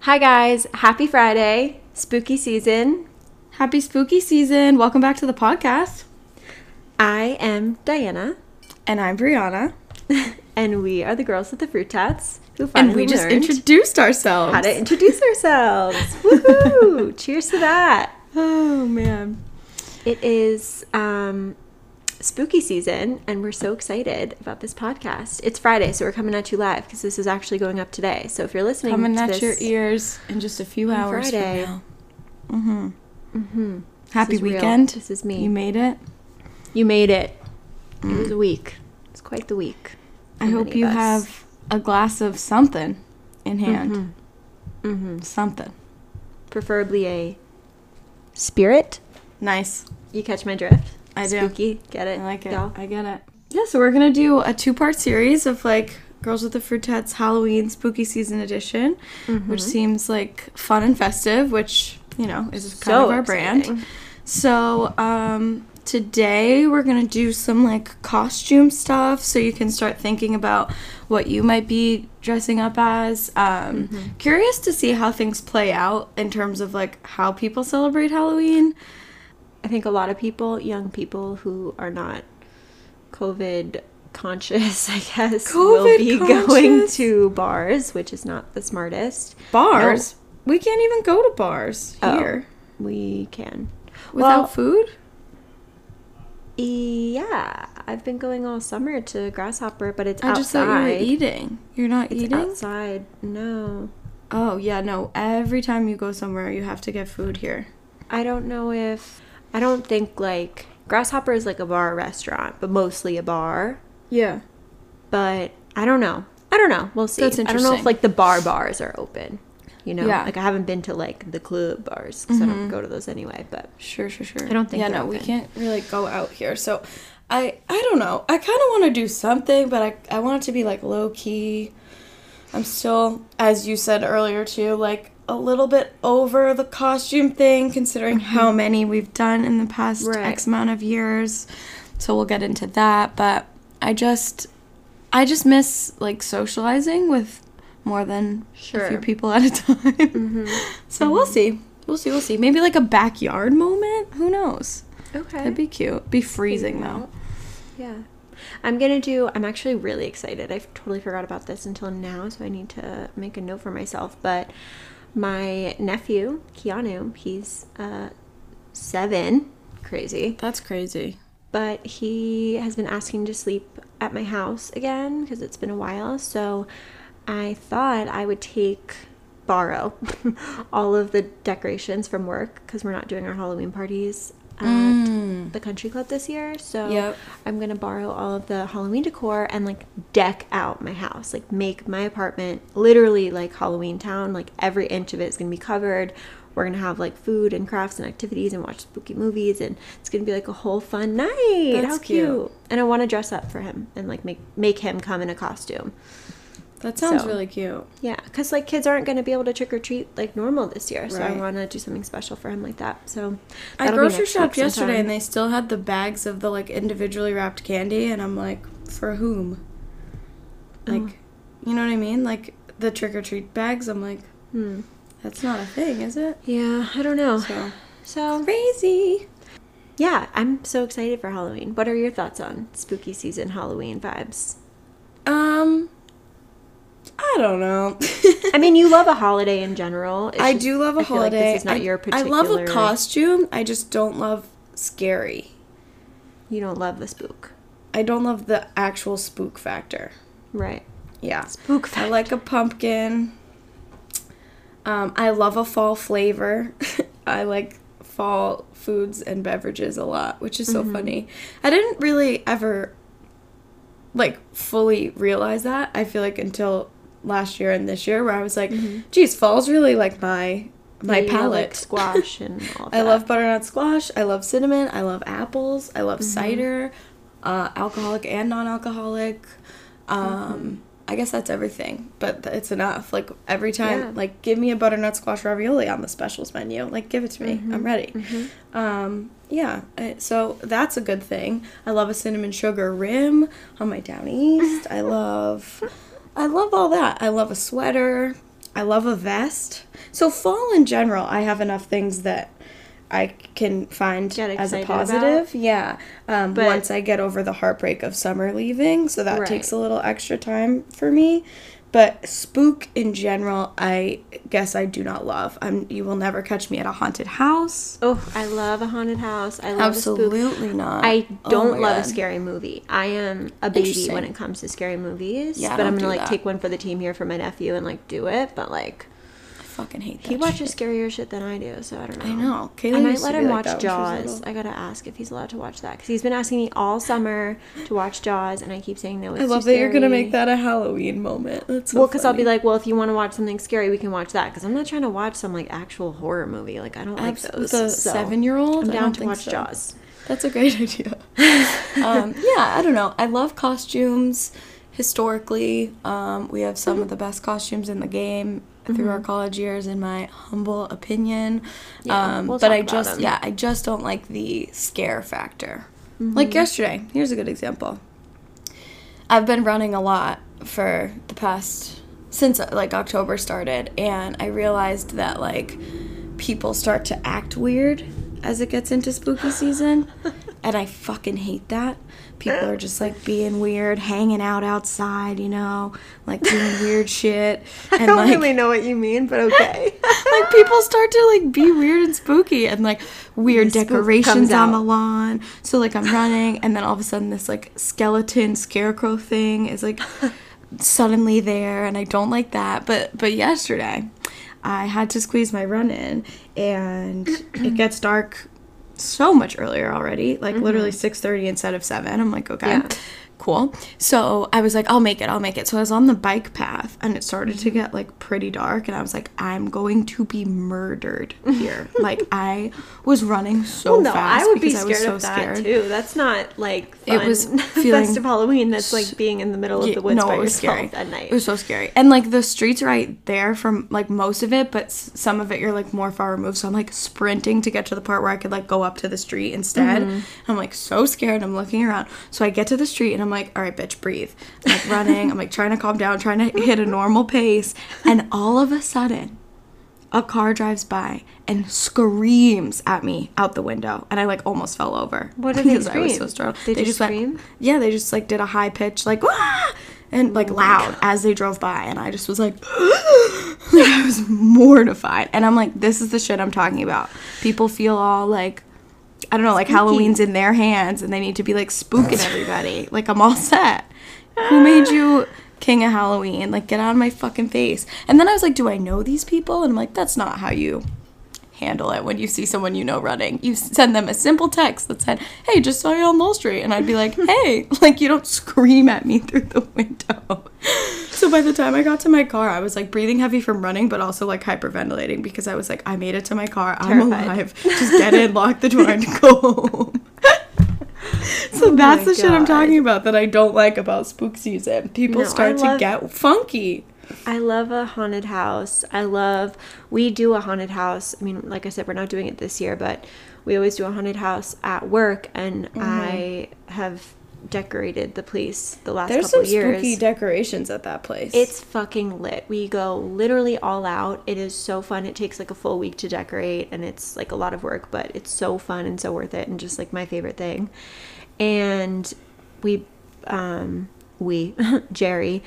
Hi, guys. Happy Friday. Spooky season. Happy spooky season. Welcome back to the podcast. I am Diana, And I'm Brianna. and we are the girls with the fruit tats who And we just introduced ourselves. how to introduce ourselves. Woohoo! Cheers to that. oh, man. It is um, spooky season, and we're so excited about this podcast. It's Friday, so we're coming at you live because this is actually going up today. So if you're listening, Coming to at this, your ears in just a few hours Friday. from now. Mm-hmm. Mm-hmm. Happy is real. weekend. This is me. You made it. You made it. It was a week. It's quite the week. I hope you have a glass of something in hand. Mm-hmm. Something. Preferably a spirit. Nice. You catch my drift. I do. Spooky. Get it? I like it. y'all? I get it. Yeah, so we're gonna do a two-part series of like Girls with the Fruit Tats Halloween Spooky Season Edition, which Mhm. seems like fun and festive, which you know is kind So of our brand. So um, today we're gonna do some like costume stuff, so you can start thinking about what you might be dressing up as. Um, Mm-hmm. Curious to see how things play out in terms of like how people celebrate Halloween. I think a lot of people, young people who are not COVID conscious, I guess, will COVID be going to bars, which is not the smartest. Bars. We can't even go to bars Oh. here We can. without Well, food. Yeah, I've been going all summer to Grasshopper, but it's I just thought you were outside. eating. You're not It's eating. outside. No. Oh yeah, no. Every time you go somewhere, you have to get food here. I don't know if I don't think like Grasshopper is like a bar restaurant, but mostly a bar. Yeah. But I don't know. I don't know. We'll see. That's interesting. I don't know if like the bar bars are open. You know, Yeah. like I haven't been to like the club bars because I don't mm-hmm. go to those anyway. But Sure, sure, sure. I don't think Yeah, no, we can't really go out here. So, I I don't know. I kind of want to do something, but I I want it to be like low key. I'm still, as you said earlier too, like a little bit over the costume thing, considering how many we've done in the past Mm-hmm. Right. X amount of years. So we'll get into that. But I just, I just miss like socializing with more than Sure. Mm-hmm. a few people at a time. So we'll see. We'll see. We'll see. Maybe like a backyard moment. Who knows? okay, That'd be cute. Be freezing though. Yeah. I'm gonna do. I'm actually really excited. I totally forgot about this until now, so I need to make a note for myself. But my nephew Keanu, he's uh, seven. Crazy. That's crazy. but he has been asking to sleep at my house again because it's been a while. So I thought I would take borrow all of the decorations from work because we're not doing our Halloween parties at mm. the country club this year. So Yep. I'm gonna borrow all of the Halloween decor and like deck out my house, like make my apartment literally like Halloween town. Like every inch of it is gonna be covered. We're gonna have like food and crafts and activities and watch spooky movies, and it's gonna be like a whole fun night. That's How cute! cute. And I want to dress up for him and like make make him come in a costume. That sounds So- really cute. Yeah, because like kids aren't gonna be able to trick or treat like normal this year, so I want to do something special for him like that. So I grocery shopped yesterday and they still had the bags of the like individually wrapped candy and I'm like, for whom? Like, Oh. you know what I mean? Like the trick or treat bags. I'm like, Hmm. that's not a thing, is it? Yeah, I don't know. So So crazy. yeah, I'm so excited for Halloween. What are your thoughts on spooky season Halloween vibes? Um, I don't know. I mean, you love a holiday in general. It's I just- do love a I feel like holiday. this is not I, your I love a costume. I just don't love scary. You don't love the spook, I don't love the actual spook factor. right? Yeah. Spook I like a pumpkin. Um, I love a fall flavor. I like fall foods and beverages a lot, which is so funny. I didn't really ever like fully realize that. I feel like until last year and this year where I was like, geez, fall's really like my my Yeah, palate. like squash and all. I love butternut squash. I love cinnamon. I love apples. I Mm-hmm. love cider, uh, alcoholic and non-alcoholic. Um, Mm-hmm. I guess that's everything, but it's enough. Like every time, Yeah. like give me a butternut squash ravioli on the specials menu. Like give it to me. Mm-hmm. I'm ready. Um, yeah, I- so that's a good thing. I love a cinnamon sugar rim on my Downeast. I love, I love all that. I love a sweater. I love a vest. So fall in general, I have enough things that I can find as a positive. Yeah. Um, But- once I get over the heartbreak of summer leaving, so that Right. takes a little extra time for me. But spook in general, I guess I do not love. I'm. You will never catch me at a haunted house. Oh, I love a haunted house. I love. Absolutely not. I Oh don't my love a scary movie. I am a baby when it comes to scary movies. Yeah, but I'm gonna like that. take one for the team here for my nephew and like do it. But like fucking hate that. he watches shit. scarier shit than I do, so I don't know. I know. Kayla I might let him like watch that when she was Jaws. I gotta ask if he's allowed to watch that because he's been asking me all summer to watch Jaws, and I keep saying no. I love that you're gonna make that a Halloween moment. That's so well, because I'll be like, well, if you want to watch something scary, we can watch that. Because I'm not trying to watch some like actual horror movie. Like I don't like those. The so seven-year-old. I'm down to watch so. Jaws. That's a great idea. um, yeah, I don't know. I love costumes. Historically, um, we have some of the best costumes in the game through our college years, in my humble opinion. Mm-hmm. Yeah, um, we'll but I just, yeah, I just don't like the scare factor. Mm-hmm. Like yesterday, here's a good example. I've been running a lot for the past since like October started, and I realized that like people start to act weird as it gets into spooky season, and I fucking hate that. People are just like being weird, hanging out outside, you know, like doing weird shit, and I don't like really know what you mean, but okay. like people start to like be weird and spooky and like weird decorations on out. the lawn. So like I'm running and then all of a sudden this like skeleton scarecrow thing is like suddenly there and I don't like that. But but yesterday I had to squeeze my run in and it gets dark so much earlier already, like literally mm-hmm. 6:30 instead of 7. I'm like, okay. Yeah. Cool. So I was like, I'll make it, I'll make it. So I was on the bike path and it started to get like pretty dark and I was like, I'm going to be murdered here. like I was running so Well, no, fast I would be scared was so of that scared. too. That's not like fun. It was feeling festive Halloween. That's like being in the middle of the woods by it was yourself at night. It was so scary. And like the streets right there from like most of it, but s- some of it you're like more far removed. So I'm like sprinting to get to the part where I could like go up to the street instead. Mm-hmm. I'm like so scared. I'm looking around. So I get to the street and I'm like, all right, bitch, breathe. I'm like running. I'm like trying to calm down, trying to hit a normal pace. And all of a sudden, a car drives by and screams at me out the window, and I like almost fell over. What did they because I was so scream? startled. They just went- scream? yeah, they just like did a high pitch like Wah! and like oh loud as they drove by, and I just was like, like I was mortified, and I'm like, this is the shit I'm talking about. People feel all like. I don't know, like Halloween's in their hands and they need to be like spooking everybody. like I'm all set. Who made you king of Halloween? Like get out of my fucking face. And then I was like, do I know these people? And I'm like, that's not how you handle it when you see someone you know running. You send them a simple text that said, "Hey, just saw you on Wall Street," and I'd be like, "Hey," like you don't scream at me through the window. So by the time I got to my car, I was like breathing heavy from running, but also like hyperventilating because I was like, "I made it to my car. I'm Terrified. alive. Just get in, lock the door, and go home." So Oh that's the shit I'm talking about that I don't like about spook season. People No, start to get funky. I love a haunted house. I love we do a haunted house. I mean, like I said, we're not doing it this year, but we always do a haunted house at work, and Mm-hmm. I have decorated the place the last There's couple some years. spooky decorations at that place. It's fucking lit. We go literally all out. It is so fun. It takes like a full week to decorate and it's like a lot of work, but it's so fun and so worth it and just like my favorite thing. And we um we Jerry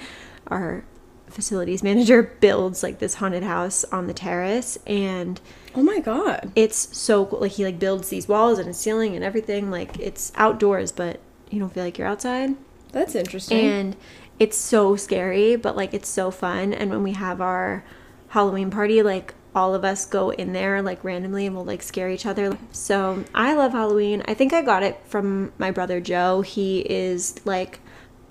our facilities manager builds like this haunted house on the terrace and oh my god. it's so cool. Like he like builds these walls and a ceiling and everything. Like it's outdoors, but you don't feel like you're outside That's interesting. and it's so scary but like it's so fun and when we have our halloween party like all of us go in there like randomly and we'll like scare each other so i love halloween i think i got it from my brother joe he is like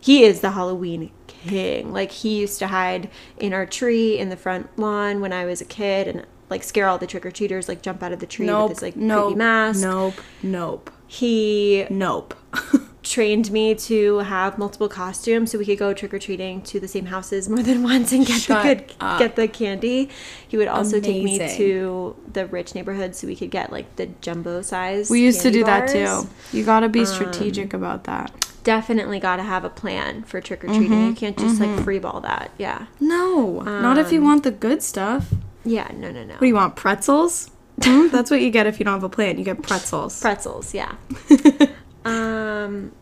he is the halloween king like he used to hide in our tree in the front lawn when i was a kid and like scare all the trick-or-treaters like jump out of the tree nope. with his like nope. creepy mask Nope. Nope. he Nope. trained me to have multiple costumes so we could go trick or treating to the same houses more than once and get Shut the good up. get the candy. He would also take me to the rich neighborhoods so we could get like the jumbo size. We used to do that bars. Um, too. You gotta be strategic about that. Definitely got to have a plan for trick or treating. Mm-hmm. You can't just like free ball that. Yeah. No, not if you Um, want the good stuff. Yeah. No. No. No. What do you want? Pretzels? Hmm? That's what you get if you don't have a plan. You get pretzels. Pretzels. Yeah. um.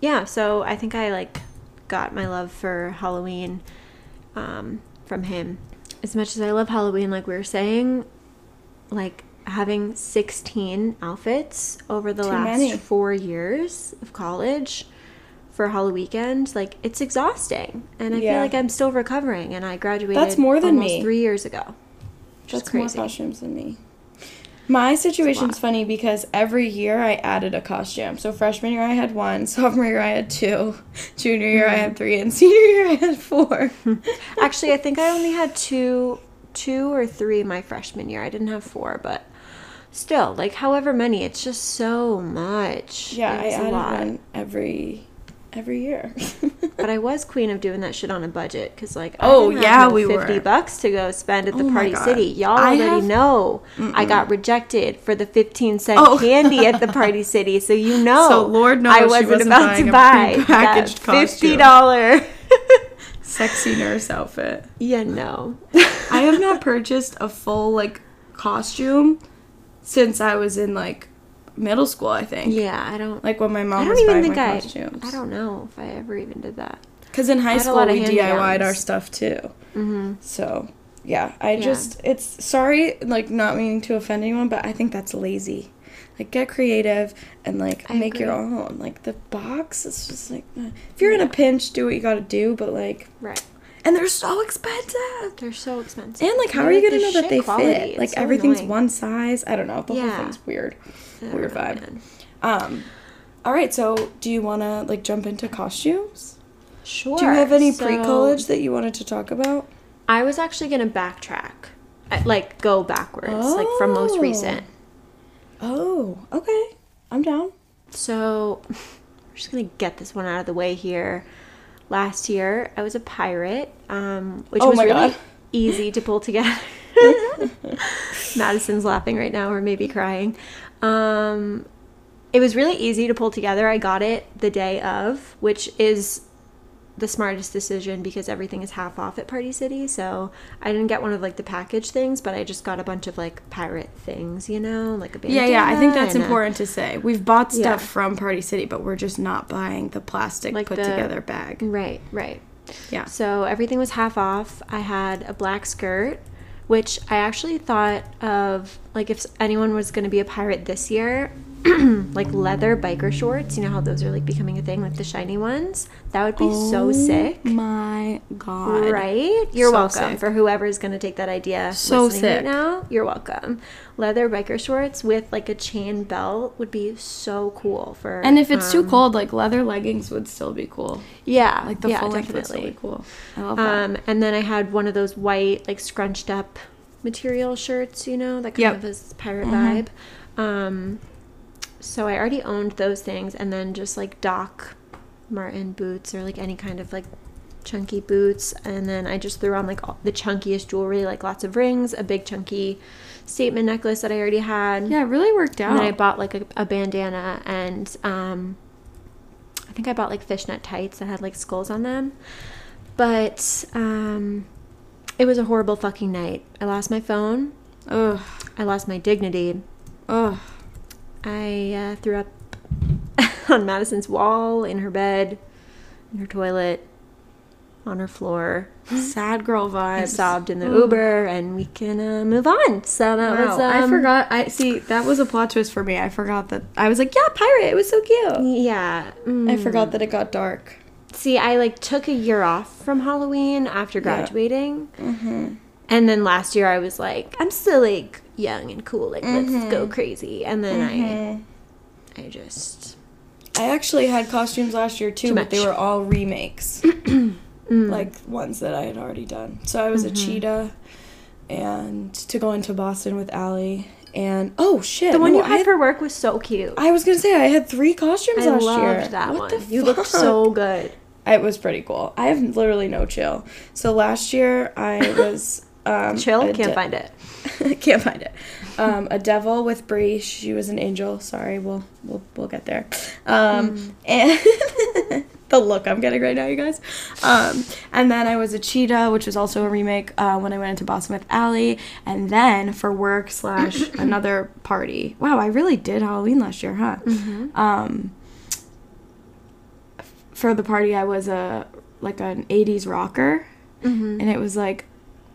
Yeah. So I think I like got my love for Halloween, um, from him. As much as I love Halloween, like we were saying, like having 16 outfits over the Too last many. four years of college for Halloween weekend, like it's exhausting. And I Yeah. feel like I'm still recovering. And I graduated That's more than almost me. three years ago. That's more crazy. costumes than me. My situation's funny because every year I added a costume. So freshman year I had one, sophomore year I had two, junior year I had hmm. three, and senior year I had four. Actually, I think I only had two, two or three my freshman year. I didn't have four, but still, like however many, it's just so much. yeah, I It's a added one every every year. But I was queen of doing that shit on a budget because, like, Oh, yeah, no we fifty were. bucks to go spend at the Oh Party City. Y'all I already have- know I got rejected for the fifteen cent Oh. candy at the Party City, so you know, So Lord knows I wasn't, wasn't about to buy that fifty dollar. Sexy nurse outfit. yeah, no. I have not purchased a full like costume since I was in like middle school. I think. Yeah, I don't. Like when my mom I don't even think I. costumes. I don't know if I ever even did that. Because in high school we DIY'd our stuff too. Mm-hmm. So yeah, I just it's sorry, like not meaning to offend anyone, but I think that's lazy. Like get creative and like I make your own. Like the box is just like eh. if you're in a pinch, do what you got to do. But like, Right. and they're so expensive. They're so expensive. And like, how They're are you like gonna know that they quality. fit? It's Like so everything's annoying. one size. I don't know. The whole thing's weird. Weird vibe. Um, all right. So do you want to like jump into costumes? Sure. Do you have any So, pre-college that you wanted to talk about? I was actually gonna backtrack, I- like go backwards, like from most Oh. recent. Oh, okay. I'm down. So, I'm just gonna get this one out of the way here. Last year, I was a pirate, um, which Oh was really God. easy to pull together. Madison's laughing right now, or maybe crying. Um, it was really easy to pull together. I got it the day of, which is the smartest decision because everything is half off at Party City. So I didn't get one of like the package things, but I just got a bunch of like pirate things, you know, like a Yeah, yeah. I think that's and a- important to say. We've bought stuff Yeah. from Party City, but we're just not buying the plastic Like put the- together bag. Right, right. Yeah. So everything was half off. I had a black skirt, which I actually thought of like if anyone was going to be a pirate this year, like leather biker shorts. You know how those are like becoming a thing, like the shiny ones. That would be so sick. Oh My God. Right? You're So welcome sick. for whoever's going to take that idea. So sick. Right now, you're welcome. Leather biker shorts with like a chain belt would be so cool for. And if it's too um, cold, like leather leggings would still be cool. yeah, Like the yeah, full length would still be cool. I love that. Um, and then I had one of those white, like scrunched up material shirts, you know, that kind Yep. of has pirate Mhm. vibe. Um, so I already owned those things, and then just like Doc Martin boots or like any kind of like chunky boots, and then I just threw on like all, the chunkiest jewelry, like lots of rings, a big chunky statement necklace that I already had. yeah, it really worked out. And then I bought like a, a bandana and um, I think I bought like fishnet tights that had like skulls on them. But um, it was a horrible fucking night. I lost my phone. Ugh. I lost my dignity. Ugh. I uh, threw up on Madison's wall, in her bed, in her toilet, on her floor. Sad girl vibes. I sobbed in the Ugh. Uber, and we can uh, move on. So that Wow, was. Um, I forgot. I see. That was a plot twist for me. I forgot that. I was like, yeah, pirate. It was so cute. Yeah. I mm. forgot that it got dark. See, I like took a year off from Halloween after graduating. Mm-hmm. And then last year I was like, I'm still like young and cool, like let's Mm-hmm. go crazy. And then I I just I actually had costumes last year too, Too but they were all remakes, mm, like ones that I had already done. So I was Mm-hmm. a cheetah, and to go into Boston with Allie, And oh shit, The one no, you I had for work was so cute. I was gonna say I had three costumes I last loved year. that What one. You looked so good. It was pretty cool. I have literally no chill. So last year I was um, Chill? Can't de- find it. Can't find it. Um, a devil with Brie. She was an angel. Sorry, we'll we'll we'll get there. Um, Hmm. and the look I'm getting right now, you guys. Um, and then I was a cheetah, which was also a remake uh, when I went into Boston with Allie. And then for work slash another party. Wow, I really did Halloween last year, huh? Mm-hmm. Um, for the party, I was a like an '80s rocker, and it was like Mm-hmm.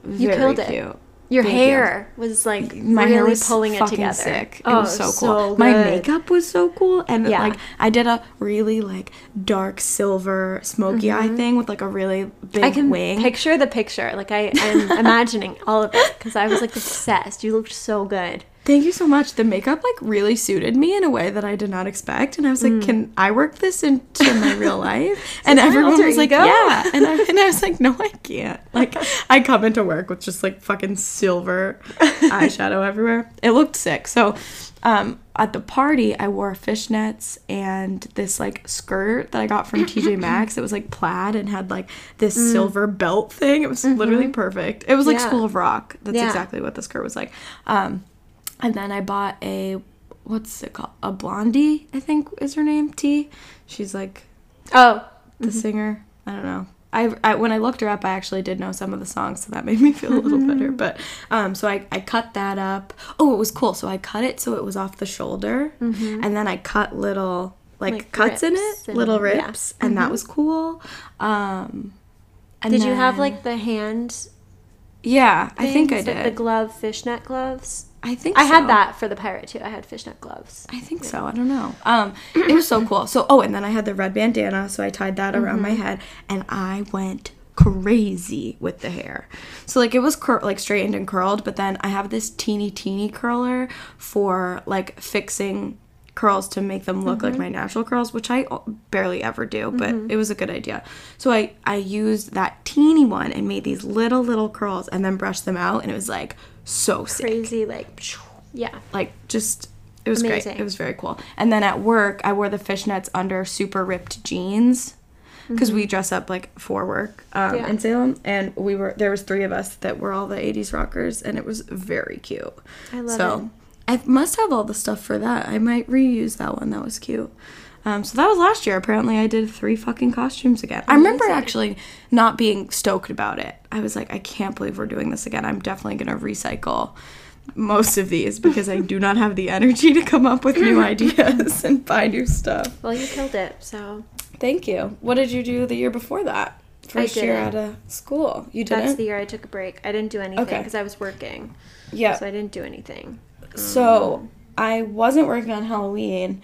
You killed it. cute. Your Thank you. hair was like my really hair was pulling it together. sick. It Oh, was so cool. my makeup was so cool, and Yeah. like I did a really like dark silver smoky eye thing with like a really big Mm-hmm. I can wing. picture the picture. Like I, I'm imagining all of it because I was like obsessed. You looked so good. Thank you so much. The makeup like really suited me in a way that I did not expect, and I was like, "Can I work this into my real life?" and Mm. everyone was like, ego? "Yeah," and I, and I was like, "No, I can't." Like, I come into work with just like fucking silver eyeshadow everywhere. It looked sick. So, um, at the party, I wore fishnets and this like skirt that I got from TJ Maxx. It was like plaid and had like this silver belt thing. It was literally perfect. It was like Mm. Mm-hmm. Yeah. School of Rock. That's Yeah. exactly what the skirt was like. Um, and then I bought a what's it called? A blondie, I think is her name. T. She's like Oh, the singer. I don't know. I, I when I looked her up, I actually did know some of the songs, so that made me feel a little better. But um, so I I cut that up. Oh, it was cool. So I cut it so it was off the shoulder, and then I cut little like, Like cuts in it, and- little yeah. Mm-hmm. rips, and that was cool. Um, and did you have like the hand? Yeah, I think I things, like did. the glove fishnet gloves. I think I had that for the pirate too. I had fishnet gloves. I think so. I don't know. Um, it was so cool. So, oh, and then I had the red bandana, so I tied that around my mm-hmm. head, and I went crazy with the hair. So like it was cur- like straightened and curled, but then I have this teeny teeny curler for like fixing curls to make them look like mm-hmm. my natural curls, which I barely ever do, but mm-hmm. it was a good idea. So I I used that teeny one and made these little little curls and then brushed them out, and it was like so sick Crazy, like, yeah. like just it was Amazing. great. It was very cool. And then at work, I wore the fishnets under super ripped jeans because we dress up like for work um, Yeah. in Salem, and we were there was three of us that were all the '80s rockers, and it was very cute. I love it. so I must have all the stuff for that. I might reuse that one. That was cute. Um, so that was last year. Apparently, I did three fucking costumes again. I remember actually not being stoked about it. I was like, I can't believe we're doing this again. I'm definitely gonna recycle most of these because I do not have the energy to come up with new ideas and buy new stuff. Well, you killed it. So Thank you. What did you do the year before that? First year out of school. You didn't? that's the year I took a break. I didn't do anything Okay. because I was working. yeah. So I didn't do anything. So I wasn't working on Halloween,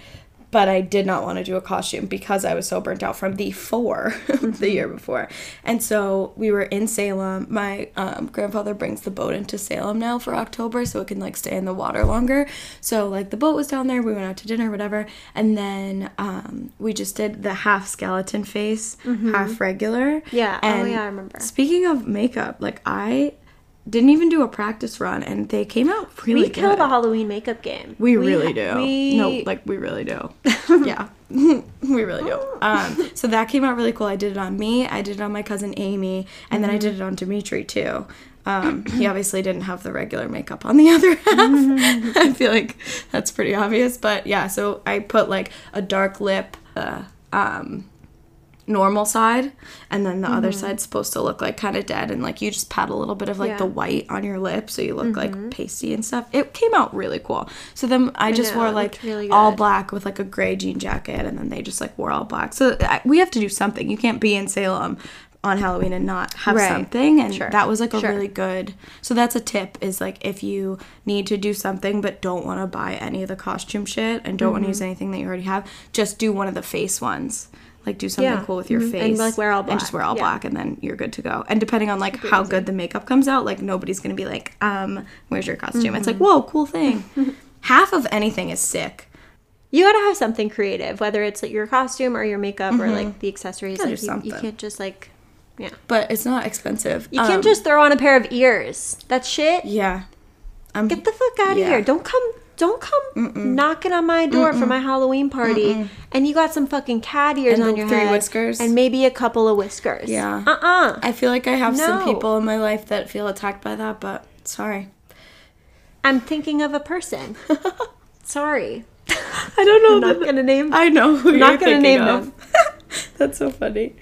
but I did not want to do a costume because I was so burnt out from the 4 the year before. And so we were in Salem. My um, grandfather brings the boat into Salem now for October so it can like stay in the water longer. So like the boat was down there. We went out to dinner, whatever. And then um, we just did the half skeleton face, half regular. Yeah. Oh, yeah, I remember. Speaking of makeup, like I didn't even do a practice run and they came out really we good. kill the Halloween makeup game. We, really do. We, No, like we really do. yeah. we really do. Um, so that came out really cool. I did it on me, I did it on my cousin Amy, and then I did it on Dimitri too. Um, he obviously didn't have the regular makeup on the other half. I feel like that's pretty obvious, but yeah. So I put like a dark lip, uh, um, normal side, and then the other side's supposed to look like kind of dead, and like you just pat a little bit of like Yeah. the white on your lip so you look like pasty and stuff. It came out really cool. So then I just know, wore like really all black with like a gray jean jacket, and then they just like wore all black. So I, we have to do something. You can't be in Salem on Halloween and not have Right. something and Sure. that was like a Sure. really good so that's a tip is like if you need to do something but don't want to buy any of the costume shit and don't Mm-hmm. want to use anything that you already have just do one of the face ones like do something Yeah. cool with your Mhm. face And, like, wear all black and just wear all Yeah. black and then you're good to go and depending on like how good the makeup comes out like nobody's gonna be like um where's your costume it's like Mm-hmm. whoa cool thing half of anything is sick You gotta have something creative, whether it's like your costume or your makeup or like the accessories. Gotta Like you, you can't just like, yeah. but it's not expensive You can't Um, just throw on a pair of ears. That shit. yeah I'm Get the fuck out of here. Don't come don't come knocking on my door for my Halloween party and you got some fucking cat ears And on your three head whiskers. and maybe a couple of whiskers. Yeah. Uh-uh. I feel like I have some people in my life that feel attacked by that, but sorry. I'm thinking of a person. Sorry. I don't know. I'm not going to name I know who I'm not you're gonna thinking name of. That's so funny.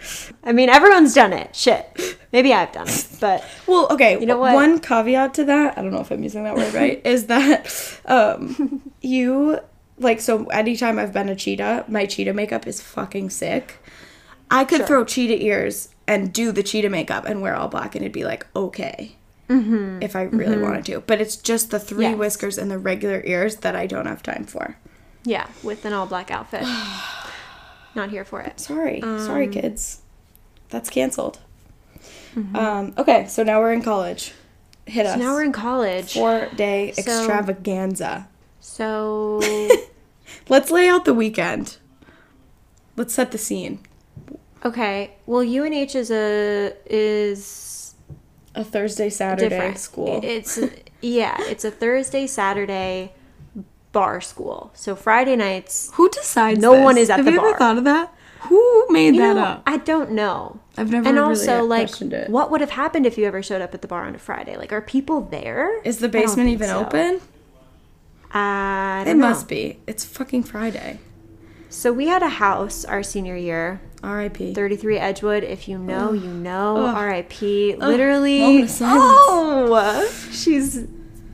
I mean, everyone's done it. Shit. Maybe I've done it, but Well, okay. You know what? One caveat to that, I don't know if I'm using that word right, is that um, you like so. Anytime I've been a cheetah, my cheetah makeup is fucking sick. I could Sure. throw cheetah ears and do the cheetah makeup and wear all black, and it'd be like okay. If I really wanted to, but it's just the three Mm-hmm. Yes. whiskers and the regular ears that I don't have time for. yeah, with an all black outfit. Not here for it. Sorry, sorry, Um, kids. That's canceled. Mm-hmm. Um, okay, so now we're in college. Hit us. Now we're in college. four day So- extravaganza. So Let's lay out the weekend. Let's set the scene. okay. Well, UNH is a is A Thursday, Saturday different school. It's yeah, it's a Thursday, Saturday bar school. So Friday nights. Who decides? No one is at Have the you ever thought of that? Who made You that know, up? I don't know. I've never and really also like questioned it. what would have happened if you ever showed up at the bar on a friday like are people there Is the basement even so. open? i It know. must be. It's fucking Friday. so we had a house our senior year R.I.P. 33 edgewood if you know you know rip literally moment of silence. oh she's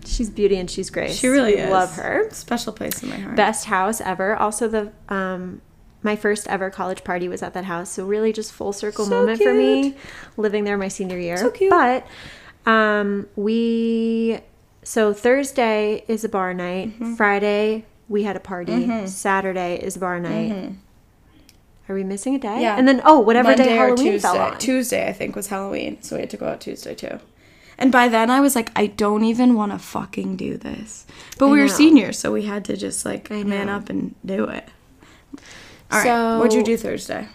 she's beauty and she's grace She really We is. love her Special place in my heart. best house ever also the um my first ever college party was at that house so really just full circle So moment for me living there my senior year So cute. but um we so thursday is a bar night Mm-hmm. friday we had a party saturday is bar night are we missing a day Mm-hmm. Yeah. and then oh whatever Monday day halloween fell on Tuesday, I think, was Halloween, so we had to go out Tuesday too. And by then, I was like, I don't even want to fucking do this. But we I were seniors, so we had to just like I man know. up and do it. All right, So- what'd you do Thursday?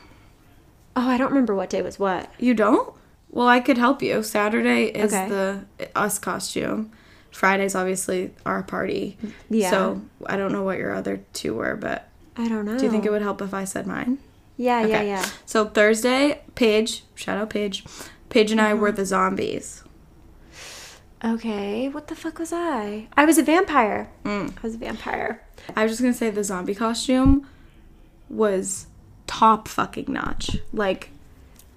oh i don't remember what day was what You don't? Well, I could help you. Saturday is Okay. the us costume. Friday's obviously our party. Yeah. So I don't know what your other two were, but i don't know do you think it would help if I said mine? yeah yeah Okay. yeah So Thursday, Paige, shout out Paige. Paige and I Mm-hmm. were the zombies. Okay what the fuck was i i was a vampire Mm. i was a vampire I was just gonna say the zombie costume was top fucking notch. Like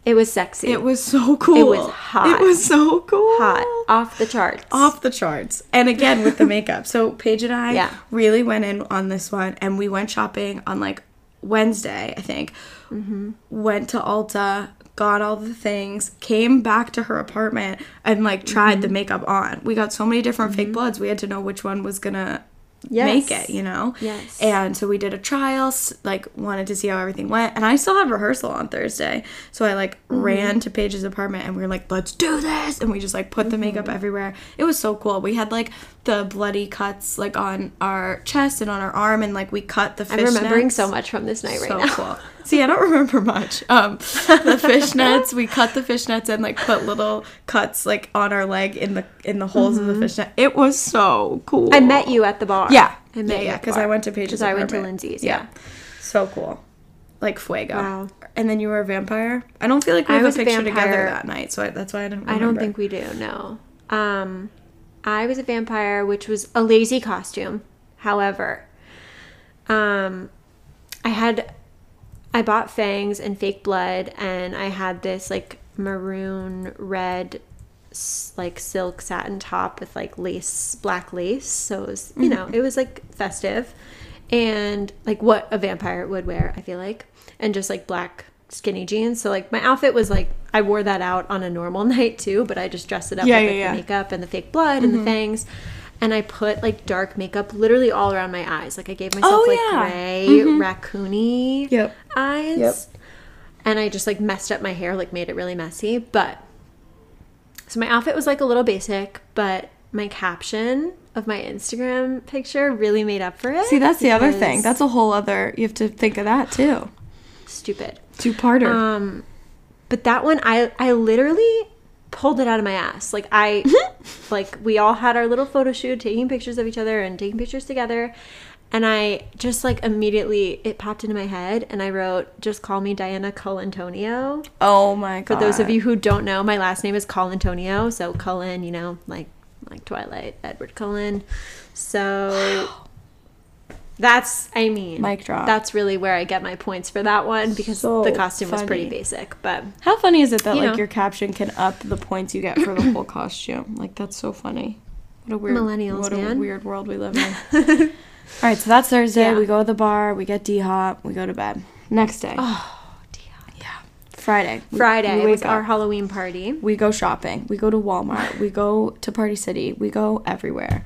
It was sexy. it was so cool. It was hot. It was so cool. hot, off the charts. Off the charts. And again with the makeup. So Paige and I Yeah. really went in on this one and we went shopping on like Wednesday, I think. Mm-hmm. Went to Ulta, got all the things, came back to her apartment and like tried Mm-hmm. the makeup on. We got so many different fake bloods. We had to know which one was gonna Yes. make it, you know? Yes. And so we did a trial, like wanted to see how everything went. And I still had rehearsal on Thursday. So I like Mm-hmm. ran to Paige's apartment and we were like, let's do this. And we just like put the makeup Mm-hmm. everywhere. It was so cool. We had like the bloody cuts like on our chest and on our arm and like we cut the I'm fishnets. remembering so much from this night right now. So now. cool. See, I don't remember much. Um, the fishnets, we cut the fishnets and like put little cuts like on our leg in the in the holes of the fishnet. It was so cool. Mm-hmm. I met you at the bar. Yeah. I met yeah, yeah, because. I went to Paige's 'Cause I went to. Lindsay's, yeah. So cool. Like fuego. Wow. And then you were a vampire? I don't feel like we I have a was a picture together that night, so I, that's why I didn't I don't think we do. No. Um, I was a vampire, which was a lazy costume. However, um, I had I bought fangs and fake blood, and I had this like maroon red like silk satin top with like lace black lace. So it was you know mm-hmm. it was like festive. And like what a vampire would wear i feel like. And just like black skinny jeans. So like my outfit was like i wore that out on a normal night too but i just dressed it up Yeah, with like yeah. the makeup and the fake blood and the mm-hmm. fangs and i put like dark makeup literally all around my eyes like i gave myself Oh, like yeah. gray raccoony Yep. eyes Yep. and I just like messed up my hair, like made it really messy. But so my outfit was like a little basic, but my caption of my Instagram picture really made up for it. See, that's the other thing. That's a whole other. You have to think of that too. stupid. Two parter. Um, but that one, I I literally pulled it out of my ass. Like I like we all had our little photo shoot taking pictures of each other and taking pictures together. And I just like immediately it popped into my head and I wrote just call me Diana Colantonio. Oh my god. For those of you who don't know, my last name is Colantonio, so Cullen, you know, like like Twilight, Edward Cullen. So that's I mean Mic drop. That's really where I get my points for that one because So the costume was pretty basic. But How funny is it that You like know. your caption can up the points you get for the whole costume? Like that's so funny. What a weird Millennials, what a weird world we live in. All right, so that's Thursday. Yeah. We go to the bar, we get D hop, we go to bed. Next day. oh dear. Yeah. Friday. We- Friday we was wake our. Halloween party. We go shopping. We go to Walmart. we go to Party City. We go everywhere.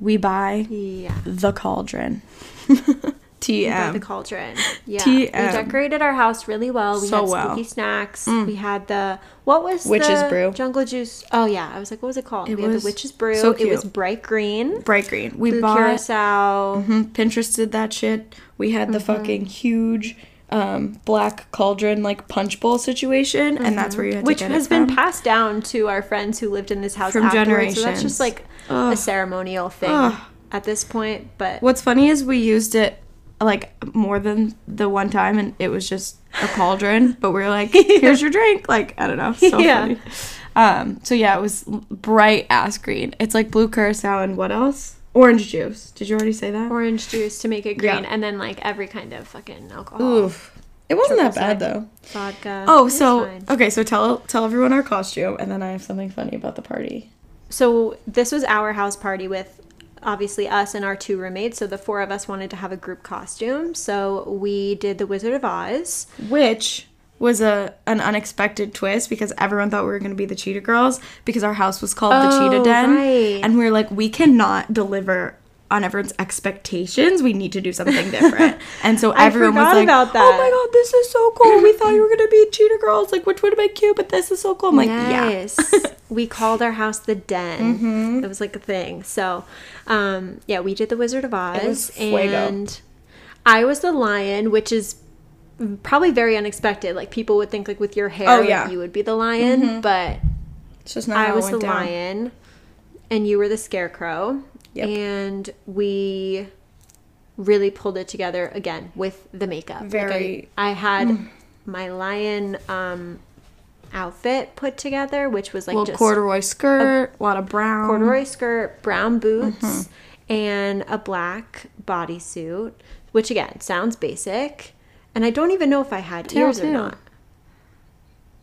We buy Yeah. the cauldron. TM. the cauldron. Yeah. TM. We decorated our house really well. We So had well. Mm. spooky snacks. We had the what was Witch's the brew. Jungle juice. Oh yeah, I was like, what was it called? It we had was the witch's brew. so cute. It was bright green. Bright green. We Blue bought curacao. Mhm, Pinterest did that shit. We had the fucking huge um, black cauldron like punch bowl situation, and that's where you had Which has been passed down to our friends who lived in this house From afterwards. So that's just like Ugh. a ceremonial thing Ugh. at this point. But What's funny is we used it like more than the one time, and it was just a cauldron. but we are like, "Here's your drink." Like I don't know, so Yeah. funny. Um, so yeah, it was bright ass green. It's like blue curacao and what else? Orange juice. Did you already say that? orange juice to make it green, Yeah. and then like every kind of fucking alcohol, Oof. It wasn't that bad sec. though. vodka. Oh, so fine. okay, so tell tell everyone our costume, and then I have something funny about the party. So this was our house party with obviously us and our two roommates. So the four of us wanted to have a group costume. So we did the Wizard of Oz. which was a an unexpected twist because everyone thought we were going to be the cheetah girls because our house was called the cheetah Oh, den right. and we are like we cannot deliver on everyone's expectations we need to do something different and so everyone was like oh my god this is so cool we thought you were going to be cheetah girls like which would have been cute but this is so cool i'm like yes. we called our house the Den. Mm-hmm. It was like a thing. So, um, yeah, we did the Wizard of Oz, and I was the lion, which is probably very unexpected. Like people would think, like with your hair, Oh, yeah. Mm-hmm. you would be the lion, but it's just not I was the down. lion, and you were the scarecrow, Yep. and we really pulled it together again with the makeup. Like, Very- I, I had my lion um, outfit put together, which was like just corduroy skirt a lot of brown corduroy skirt, brown boots, Mm-hmm. and a black bodysuit. Which again sounds basic, and I don't even know if I had Tail, ears or not.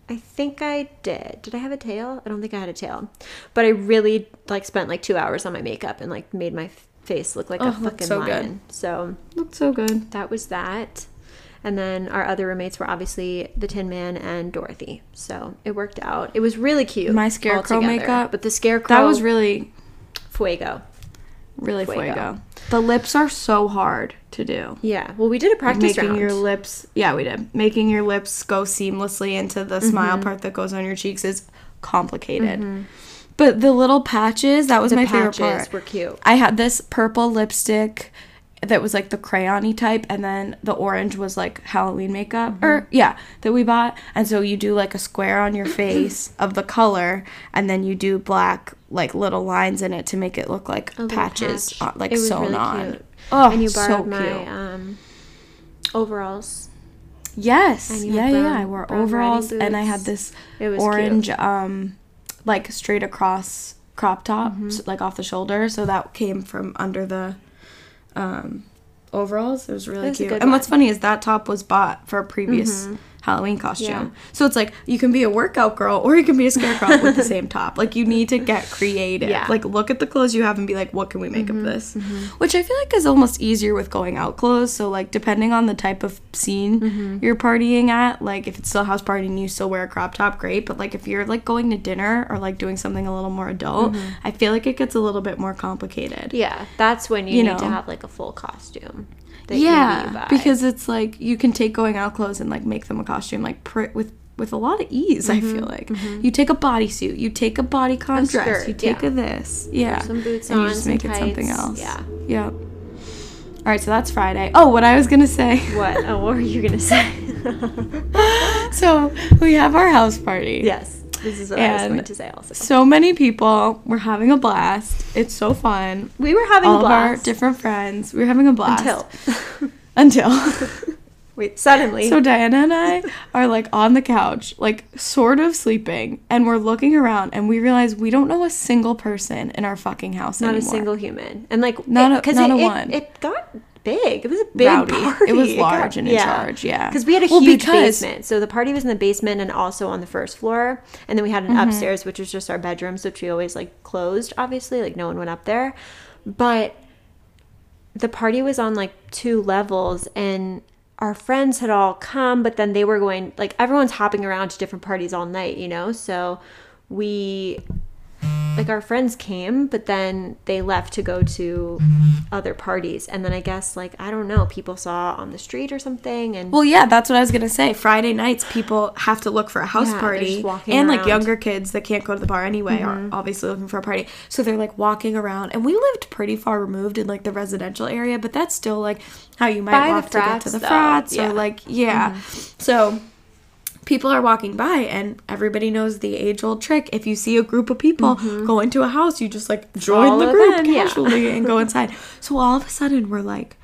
I think I did. Did I have a tail? I don't think I had a tail. But I really like spent like two hours on my makeup and like made my face look like Oh, a fucking so good. lion. So looked so good that was that. And then our other roommates were obviously the Tin Man and Dorothy. So it worked out. It was really cute. My scarecrow makeup, But the scarecrow that was really fuego. Really Fuego. fuego. The lips are so hard to do. Yeah. Well, we did a practice making round. your lips yeah we did making your lips go seamlessly into the smile Mm-hmm. part that goes on your cheeks is complicated but the little patches that was the my favorite part were cute. i had this purple lipstick that was like the crayony type and then the orange was like halloween makeup Mm-hmm. or yeah that we bought and so you do like a square on your face of the color and then you do black like little lines in it to make it look like A patches patch. uh, like It was sewn really on cute. oh and you so borrowed cute my um, overalls. Yes. Yeah, had yeah. I wore overalls and I had this orange um like straight across crop top Mm-hmm. like off the shoulder so that came from under the um overalls. It was really a cute. And what's funny is that top was bought for a previous Halloween costume. Yeah. So it's like you can be a workout girl or you can be a scarecrow with the same top. Like you need to get creative. Yeah. Like look at the clothes you have and be like, what can we make of mm-hmm. this? Mm-hmm. Which I feel like is almost easier with going out clothes. So like depending on the type of scene mm-hmm. you're partying at, like if it's still a house party and you still wear a crop top, great. But like if you're like going to dinner or like doing something a little more adult, I feel like it gets a little bit more complicated. Yeah, that's when you, You need to have like a full costume. That maybe you Yeah, because it's like you can take going out clothes and like make them a costume like pr- with with a lot of ease. I feel mm-hmm, like mm-hmm. you take a bodysuit, you take a bodycon dress, skirt, you take yeah. a this, yeah, some boots and you just make it something else. yeah. Yep. All right, so that's Friday. Oh, what I was gonna say. what? Oh, what were you gonna say? so we have our house party. yes. This is what I was going to say also. So many people. We're having a blast. It's so fun. We were having All a of our blast different friends. We were having a blast. until Until. wait, suddenly. So Diana and I are like on the couch, like sort of sleeping, and we're looking around and we realize we don't know a single person in our fucking house not anymore. a single human, and like Not a- 'cause not it, a it- one. It, got big. It was a big Rowdy. party. It was got- large and in charge, yeah. Because we had a Well, huge because- basement, so the party was in the basement and also on the first floor, and then we had an Mm-hmm. upstairs, which was just our bedrooms, which we always like closed. Obviously, like no one went up there, but the party was on like two levels and our friends had all come but then they were going like everyone's hopping around to different parties all night you know so we like our friends came but then they left to go to other parties and then i guess like i don't know people saw on the street or something and Well, yeah, that's what I was gonna say. Friday nights, people have to look for a house Yeah, party, just walking and like around. Mm-hmm. younger kids that can't go to the bar anyway are obviously looking for a party. So they're like walking around, and we lived pretty far removed in like the residential area, but that's still like how you might By the walk to get to frats, the though, frats, yeah. Mm-hmm. or like yeah. So people are walking by and everybody knows the age old trick if you see a group of people go into a house you just like join the Mm-hmm. Group them, yeah. casually and go inside so all of a sudden we're like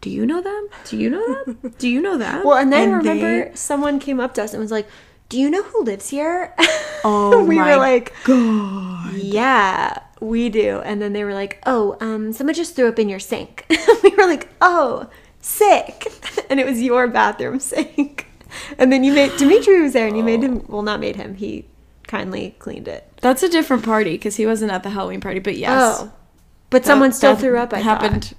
do you know them do you know them do you know them well and then they- remember someone came up to us and was like do you know who lives here oh we my were like god Yeah, we do. And then they were like, "Oh, um, someone just threw up in your sink." we were like, "Oh, sick!" And it was your bathroom sink. And then you made Dimitri was there, and you made him. Well, not made him. He kindly cleaned it. that's a different party because he wasn't at the halloween party but yes Oh, but that- someone still threw up. I happened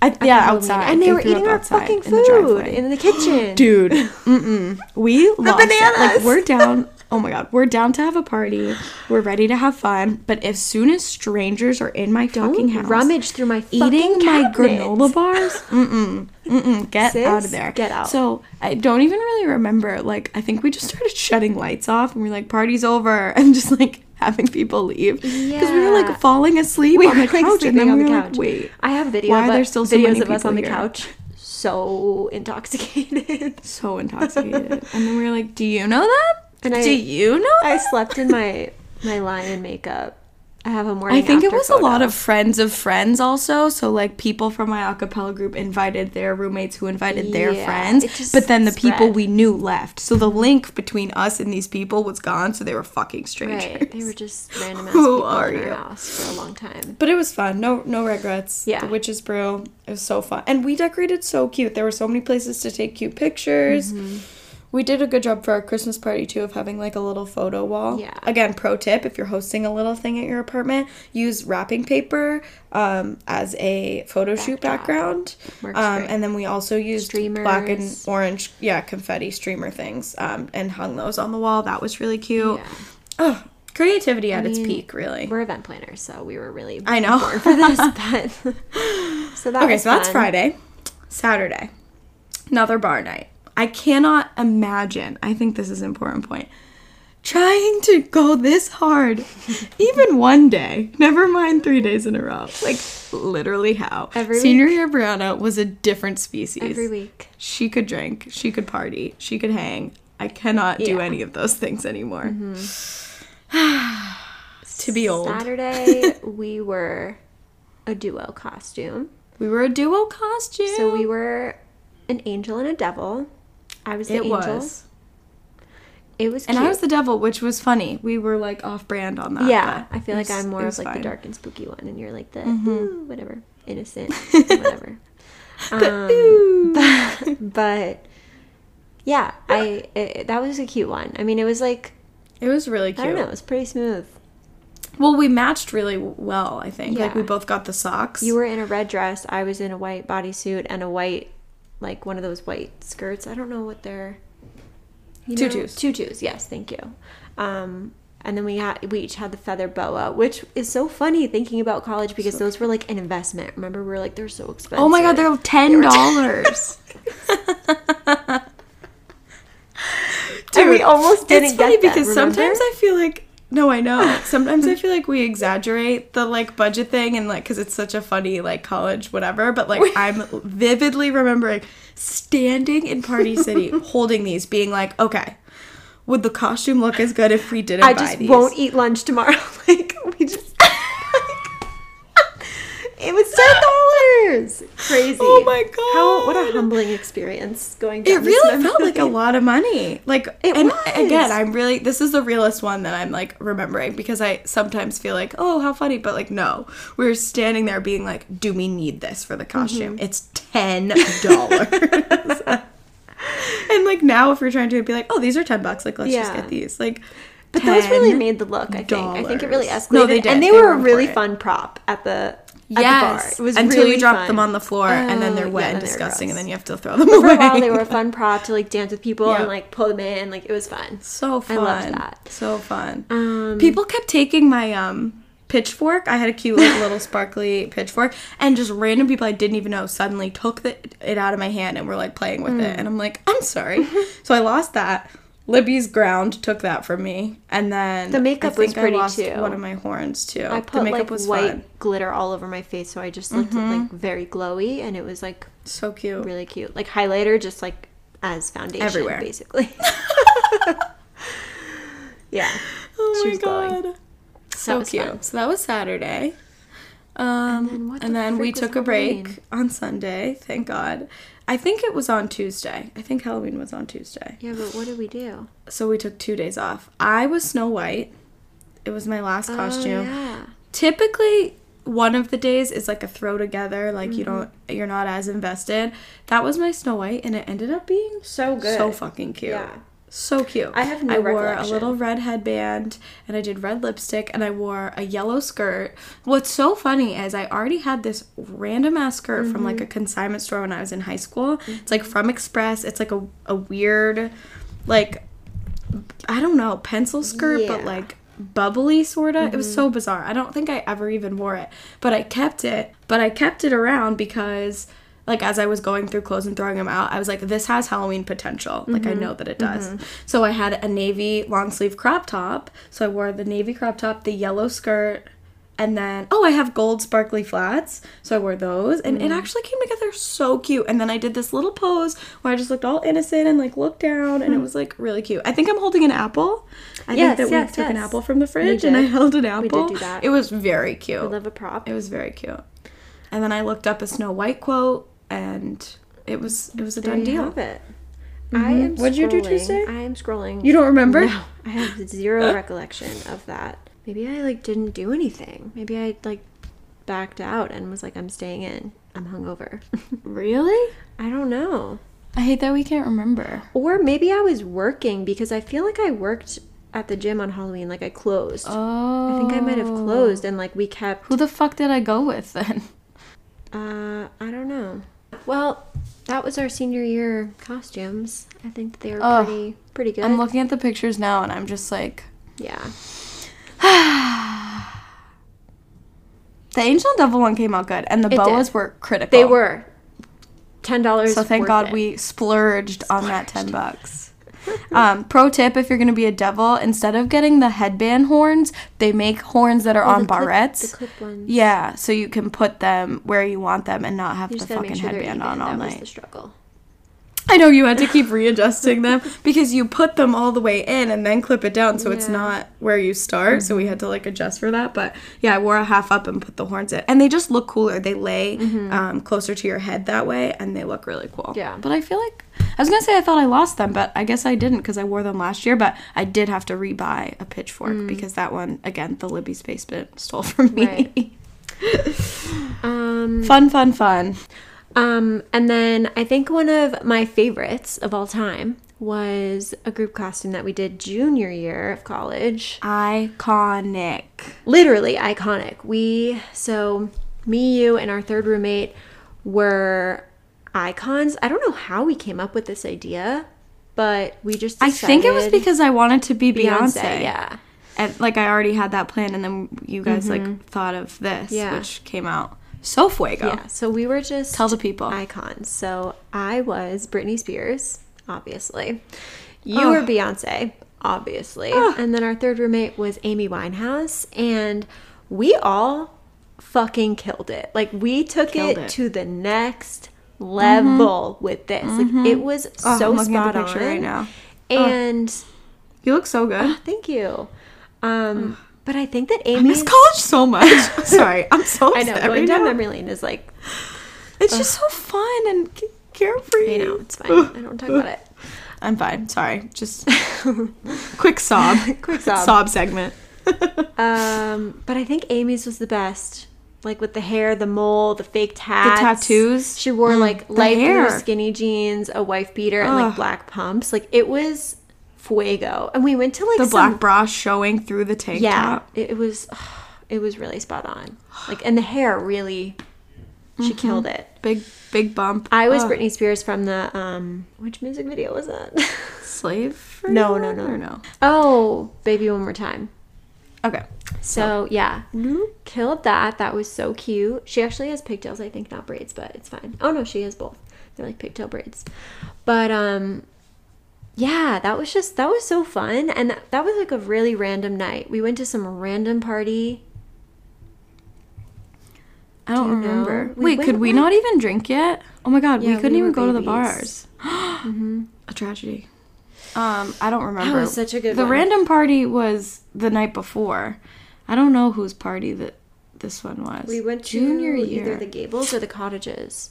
thought, I, yeah outside and they, were eating our fucking in the food in the kitchen. dude mm-mm. we lost it. like we're down oh my god we're down to have a party we're ready to have fun but as soon as strangers are in my fucking Don't house rummage through my eating my granola bars mm-mm mm-mm get Sis, out of there get out. so i don't even really remember like i think we just started shutting lights off and we're like party's over and just like having people leave because we were like falling asleep We on the were, like, couch and then on we the were couch. like wait I have video. Why are there still so videos many of us on the here? couch, so intoxicated. so intoxicated and then we were like do you know them And I- do you know I slept in my my lion makeup. I have a morning. I think it was a lot of friends of friends also. So like people from my acapella group invited their roommates who invited their Yeah, friends. But then the people we knew left. So the link between us and these people was gone. So they were fucking strangers. Right, they were just random ass Who people are you? house for a long time. But it was fun. No no regrets. Yeah. The witch's brew. It was so fun. And we decorated so cute. There were so many places to take cute pictures. Mm-hmm. We did a good job for our Christmas party too of having like a little photo wall. Yeah. Again, pro tip if you're hosting a little thing at your apartment, use wrapping paper um, as a photo shoot background. Works Um, great. and then we also used black and orange, yeah, confetti streamer things um, and hung those on the wall. That was really cute. Yeah. Oh, creativity at its mean, peak, really. We're event planners, so we were really I know. for this. But so that Okay, so that's. Friday. Saturday, another bar night. I cannot imagine. I think this is an important point. Trying to go this hard, even one day, never mind three days in a row. Like, literally, how? Every Senior year Brianna was a different species. Every week. She could drink, she could party, she could hang. I cannot do any of those things anymore. Mm-hmm. to be old. Saturday we were a duo costume. We were a duo costume. So we were an angel and a devil. I was the It angel. was. It was And. I was the devil, which was funny. We were like off brand on that. yeah, I feel it like I'm more of like the fine. Mm-hmm. dark and spooky one, and you're like the ooh, whatever, innocent, whatever. Um, but, but yeah, I it, that was a cute one. I mean, it was like It was really I cute. don't know, it was pretty smooth. Well, we matched really well, I think. Like we both got the socks. You were in a red dress. I was in a white bodysuit and a white, like one of those white skirts. I don't know what they're. You know? Tutus. Tutus. Yes, thank you. Um, and then we had we each had the feather boa, which is so funny thinking about college because those were like an investment. Remember, we were like they're so expensive. Oh my god, they're ten dollars. And we almost didn't it's funny because sometimes? I feel like no, I know. Sometimes I feel like we exaggerate the like budget thing and like because it's such a funny like college whatever. But like I'm vividly remembering standing in Party City holding these, being like, okay, would the costume look as good if we didn't I buy just these? won't eat lunch tomorrow. like we just. It was ten dollars. Crazy. Oh my god! How what a humbling experience going. It Down this really felt like a lot of money. Like, It and was. again, I'm really, this is the realest one that I'm like remembering because I sometimes feel like, oh, how funny. But like, no, we were standing there being like, do we need this for the costume? Mm-hmm. It's $10. and like now, if you're trying to be like, oh, these are 10 bucks, like, let's just get these. Like, But those really made the look. I think. I think it really escalated. No, they did. And they, They were were a really fun prop at the Yes, the bar. It was until really you drop fun. them on the floor and then they're Oh, wet yeah, and disgusting, and then you have to throw them For away. a while, they were a fun prop to like dance with people Yeah. and like pull them in. Like it was fun. So fun. I loved that. So fun. Um, People kept taking my um pitchfork. I had a cute like, little sparkly pitchfork, and just random people I didn't even know suddenly took the, it out of my hand and were like playing with Mm. it. And I'm like, I'm sorry. so I lost that. Libby's ground took that from me, and then The makeup I think was pretty, I lost too. One of my horns too. I the put makeup like was white fun. Mm-hmm. glitter all over my face, so I just looked like very glowy, and it was like So cute. really cute. Like highlighter, just like as foundation, Everywhere. basically. yeah. Oh my glowing. god. So cute. fun. So that was Saturday. Um, then and what then, the we took a break on Sunday. Thank God. I think it was on Tuesday. I think Halloween was on Tuesday. Yeah, but what did we do? So we took two days off. I was Snow White. It was my last costume. Oh, yeah. Typically, one of the days is like a throw together. Like you Mm-hmm. don't, you're not as invested. That was my Snow White, and it ended up being So good. so fucking cute. Yeah. So cute. I have no I wore a little red headband and I did red lipstick and I wore a yellow skirt. What's so funny is I already had this random ass skirt from Mm-hmm. like a consignment store when I was in high school. It's like from Express. It's like a, a weird, like, I don't know, pencil skirt, but like bubbly sort of. It was so bizarre. I don't think I ever even wore it, but I kept it. But I kept it around because like as I was going through clothes and throwing them out, I was like, this has Halloween potential. Like I mm-hmm. know that it does. Mm-hmm. So I had a navy long sleeve crop top. So I wore the navy crop top, the yellow skirt, and then oh, I have gold sparkly flats. So I wore those, and it mm-hmm. actually came together so cute. And then I did this little pose where I just looked all innocent and like looked down, and it hmm. was like really cute. I think I'm holding an apple. I Yes, think that we yes, took an apple from the fridge, and I held an apple. We did do that. It was very cute. I love a prop. It was very cute. And then I looked up a Snow White quote, and it was it was a there done you deal. have it. I am. What'd you do scrolling- Tuesday? I am scrolling. You don't remember? No, I have zero recollection of that. Maybe I like didn't do anything. Maybe I like backed out and was like, I'm staying in. I'm hungover. Really? I don't know. I hate that we can't remember. Or maybe I was working because I feel like I worked at the gym on Halloween. Like I closed. Oh. I think I might have closed and like we kept. Who the fuck did I go with then? Uh, I don't know. Well, that was our senior year costumes. I think they were Ugh. pretty pretty good. I'm looking at the pictures now, and I'm just like, yeah. the Angel and Devil one came out good, and the It boas did. were critical. They were ten dollars. So thank God we splurged, on that ten bucks. Um, pro tip: If you're gonna be a devil, instead of getting the headband horns, they make horns that are on barrettes. The clip ones. Yeah, so you can put them where you want them and not have You the fucking sure headband on all that was night. the struggle. I know you had to keep readjusting them because you put them all the way in and then clip it down so it's not where you start. So we had to like adjust for that. But yeah, I wore a half up and put the horns in. And they just look cooler. They lay um, closer to your head that way and they look really cool. Yeah. But I feel like I was going to say I thought I lost them, but I guess I didn't because I wore them last year. But I did have to rebuy a pitchfork because that one, again, the Libby Space Bit stole from me. Right. Um, fun, fun, fun. Um, and then I think one of my favorites of all time was a group costume that we did junior year of college. Iconic. literally iconic. We so me, you, and our third roommate were icons. I don't know how we came up with this idea, but we just I think it was because I wanted to be Beyonce. Beyonce. Yeah, and like I already had that plan, and then you guys like thought of this, Mm-hmm. Yeah. which came out so fuego. yeah. So we were just Tell the people. icons. So I was Britney Spears, obviously. You Oh. were Beyonce, obviously, and then our third roommate was Amy Winehouse, and we all fucking killed it. Like we took it, it. to the next level with this. Like it was Oh, so I'm spot the picture on right now. And You look so good. Thank you. Um, but I think that I Amy. miss college so much. Sorry, I'm so I know going right down now. memory lane is like It's just so fun and carefree. I know it's fine. I don't talk about it. I'm fine. Sorry. Just quick sob. Quick sob. Sob segment. Um, but I think Amy's was the best. Like with the hair, the mole, the fake tats, tattoos. She wore Mm, like the light blue skinny jeans, a wife beater, and Ugh. like black pumps. Like it was fuego. And we went to like The some- black bra showing through the tank Yeah, top. it, it was. It was really spot on. Like and the hair really, she killed it. Big big bump. I was Ugh. Britney Spears from the um. Which music video was that? slave. For No, no, no. no. oh, baby, one more time. Okay. So yeah, killed that. That was so cute. She actually has pigtails, I think, not braids, but it's fine. Oh no, she has both. They're like pigtail braids. But um, yeah, that was just that was so fun, and that, that was like a really random night. We went to some random party. I don't Do you know? remember. We Wait, could we like- not even drink yet? Oh my god, Yeah, we couldn't we even go to the babies. bars. A tragedy. Um, I don't remember. That was such a good The one. random party was the night before. I don't know whose party that this one was. We went to junior either the Gables or the Cottages.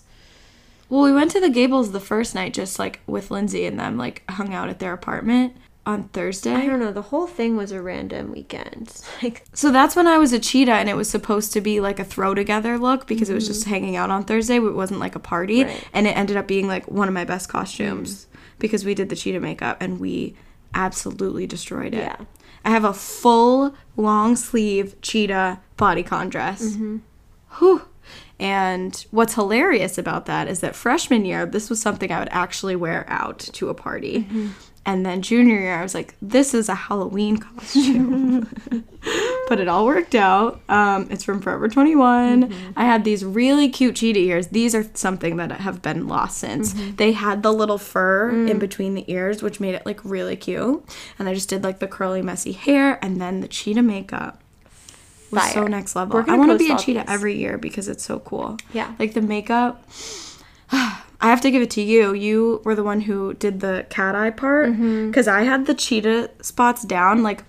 Well, we went to the Gables the first night, just like with Lindsay and them, like hung out at their apartment on Thursday. I don't know. The whole thing was a random weekend. Like So that's when I was a cheetah, and it was supposed to be like a throw together look because it was just hanging out on Thursday. It wasn't like a party, Mm-hmm. Right. And it ended up being like one of my best costumes because we did the cheetah makeup and we absolutely destroyed it. Yeah. I have a full long sleeve cheetah bodycon dress. Mm-hmm. Whew. And what's hilarious about that is that freshman year, this was something I would actually wear out to a party. Mm-hmm. And then junior year, I was like, this is a Halloween costume. but it all worked out. Um, it's from Forever 21. Mm-hmm. I had these really cute cheetah ears. These are something that have been lost since. Mm-hmm. They had the little fur Mm. in between the ears, which made it like really cute. And I just did like the curly, messy hair and then the cheetah makeup was so next level. I want to be a cheetah these. every year because it's so cool. Yeah. Like the makeup. I have to give it to you. You were the one who did the cat eye part Mm-hmm. because I had the cheetah spots down. Like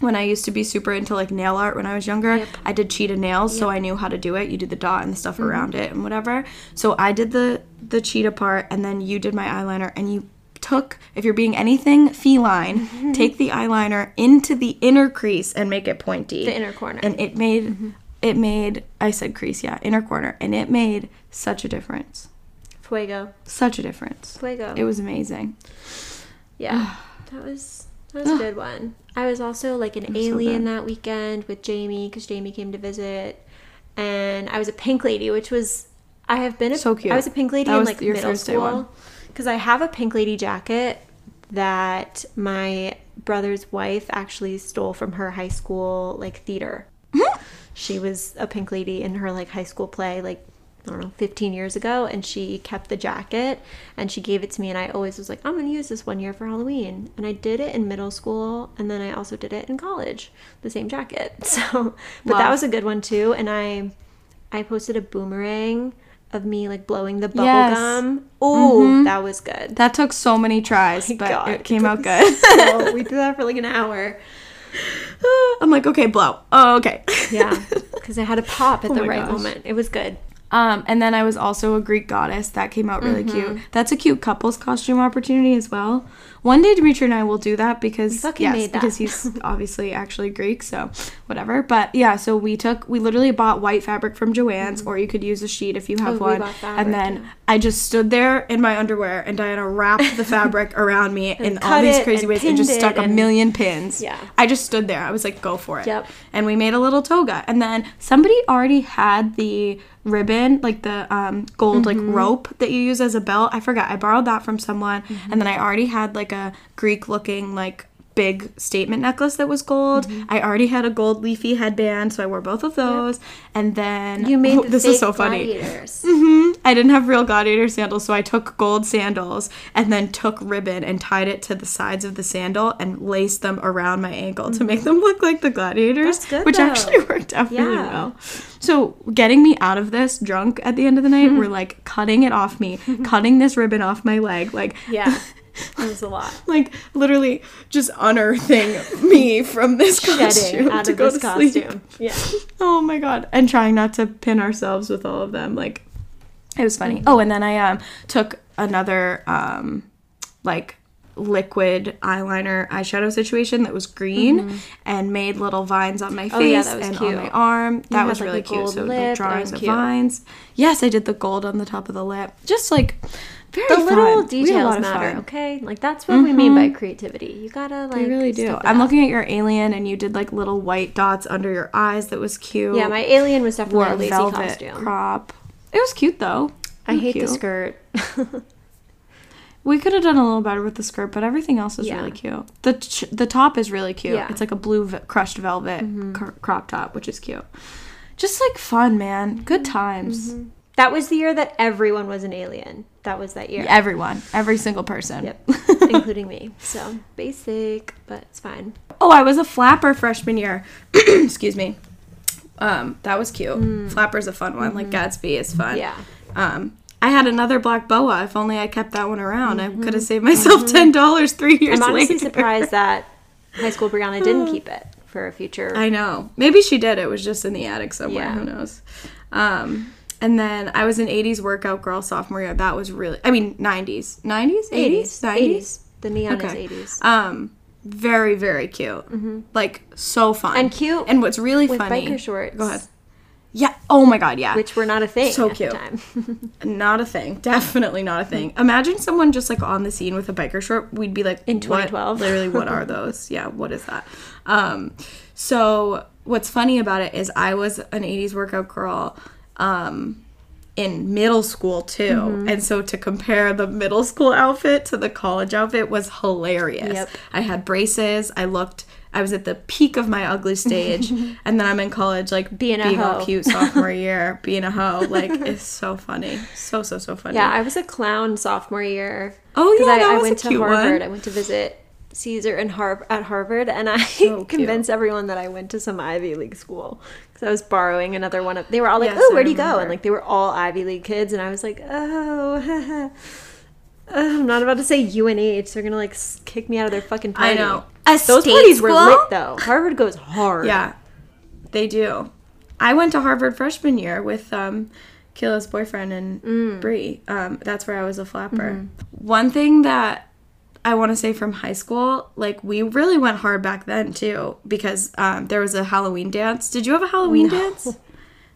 when I used to be super into like nail art when I was younger, Yep. I did cheetah nails, so I knew how to do it. You do the dot and the stuff Mm-hmm. around it and whatever. So I did the the cheetah part, and then you did my eyeliner, and you took if you're being anything feline, Mm-hmm. take the eyeliner into the inner crease and make it pointy the inner corner. and it made it made I said crease, yeah, inner corner, and it made such a difference. Fuego. Such a difference. Fuego. It was amazing. Yeah, that was that was a good one. I was also like an alien good. that weekend with Jamie because Jamie came to visit, and I was a pink lady, which was I have been a, So cute. I was a pink lady That in like your middle school because I have a pink lady jacket that my brother's wife actually stole from her high school like theater. Hmm. she was a pink lady in her like high school play like I don't know, 15 years ago, and she kept the jacket and she gave it to me. And I always was like, I'm going to use this one year for Halloween. And I did it in middle school, and then I also did it in college, the same jacket. So, but that was a good one too. And I, I posted a boomerang of me like blowing the bubble Yes. gum. Oh, that was good. That took so many tries, my but God, it it came took out good. So we did that for like an hour. I'm like, okay, blow. Oh, okay. Yeah, because I had a pop at Oh the right gosh. moment. It was good. Um, and then I was also a Greek goddess. That came out really cute. That's a cute couples costume opportunity as well. One day Dimitri and I will do that because yes, made that. because he's obviously actually Greek, so whatever. But yeah, so we took we literally bought white fabric from Joann's, or you could use a sheet if you have Oh, one. and then. I just stood there in my underwear, and Diana wrapped the fabric around me in all these crazy and ways and just stuck it a million pins. Yeah. I just stood there. I was like, go for it. Yep. And we made a little toga. And then somebody already had the ribbon, like the um, gold like rope that you use as a belt. I forgot. I borrowed that from someone. And then I already had like a Greek looking like big statement necklace that was gold. I already had a gold leafy headband, so I wore both of those. And then You made Oh, this is so funny. gladiators. hmm I didn't have real gladiator sandals, so I took gold sandals and then took ribbon and tied it to the sides of the sandal and laced them around my ankle to make them look like the gladiators, good, which though. actually worked out really well. So, getting me out of this drunk at the end of the night, we're like cutting it off me, cutting this ribbon off my leg, like Yeah. It was a lot. like literally just unearthing me from this Shedding costume out to of go this to sleep. costume. Yeah. Oh my god! And trying not to pin ourselves with all of them, like it was funny. Oh, and then I um took another um like liquid eyeliner eyeshadow situation that was green and made little vines on my face Mm-hmm. Oh, yeah, that was and cute. on my arm. That had, was like, really cute. gold So lip. like That drawing was the cute. vines. Yes, I did the gold on the top of the lip. Just like very The fun. little We had a lot details matter, okay? Like that's what we mean by creativity. You gotta like They really do. I'm looking at your alien, and you did like little white dots under your eyes. That was cute. Yeah, my alien was definitely a a lazy velvet costume. crop. It was cute though. I hate cute. the skirt. We could have done a little better with the skirt, but everything else is Yeah. really cute. The ch- the top is really cute. Yeah. Mm-hmm. It's like a blue v- crushed velvet cr- crop top, which is cute. Just like fun, man. Good times. Mm-hmm. that was the year that everyone was an alien. That was that year. Everyone, every single person. Yep. Including me. So basic, but it's fine. Oh, I was a flapper freshman year. Excuse me. Um, that was cute. Flapper's a fun one. Like Gatsby is fun. Mm. Yeah. Um, I had another black boa. If only I kept that one around, I could have saved myself ten dollars three years Mm-hmm. I'm honestly later. surprised that high school Brianna didn't keep it for a future. I know. Maybe she did. It was just in the attic somewhere. Yeah. Who knows? Um, and then I was an '80s workout girl sophomore year. That was really. I mean, '90s, '90s, '80s, 80s. 90s. 80s. The neon Okay. is 80s. Um, very very cute. Like so fun And cute And what's really with funny? biker shorts. Go ahead. Yeah. Oh my God. Yeah. Which were not a thing So at cute. the time. Not a thing. Definitely not a thing. Imagine someone just like on the scene with a biker short. We'd be like, In "What- 2012. Literally, what are those? Yeah, what is that? Um, so what's funny about it is I was an '80s workout girl. Um, in middle school too. Mm-hmm. And so to compare the middle school outfit to the college outfit was hilarious. Yep. I had braces. I looked I was at the peak of my ugly stage and then I'm in college like Being a all hoe. cute sophomore year, being a hoe. Like it's so funny. So so so funny. yeah, I was a clown sophomore year. Oh, yeah, I, that I was went a to Harvard. one. I went to visit Caesar and Har- at Harvard, and I cute. convinced everyone that I went to some Ivy League school because I was borrowing another one of. They were all like, Yes, "Oh, where do you go?" And like they were all Ivy League kids, and I was like, "Oh." uh, I'm not about to say UNH. They're gonna like kick me out of their fucking party. I know. A Those parties were lit though. Harvard goes hard. Yeah, they do. I went to Harvard freshman year with um, Kila's boyfriend and Mm. Bree. Um, that's where I was a flapper. Mm-hmm. One thing that I want to say from high school, like we really went hard back then too, because um, there was a Halloween dance. Did you have a Halloween dance?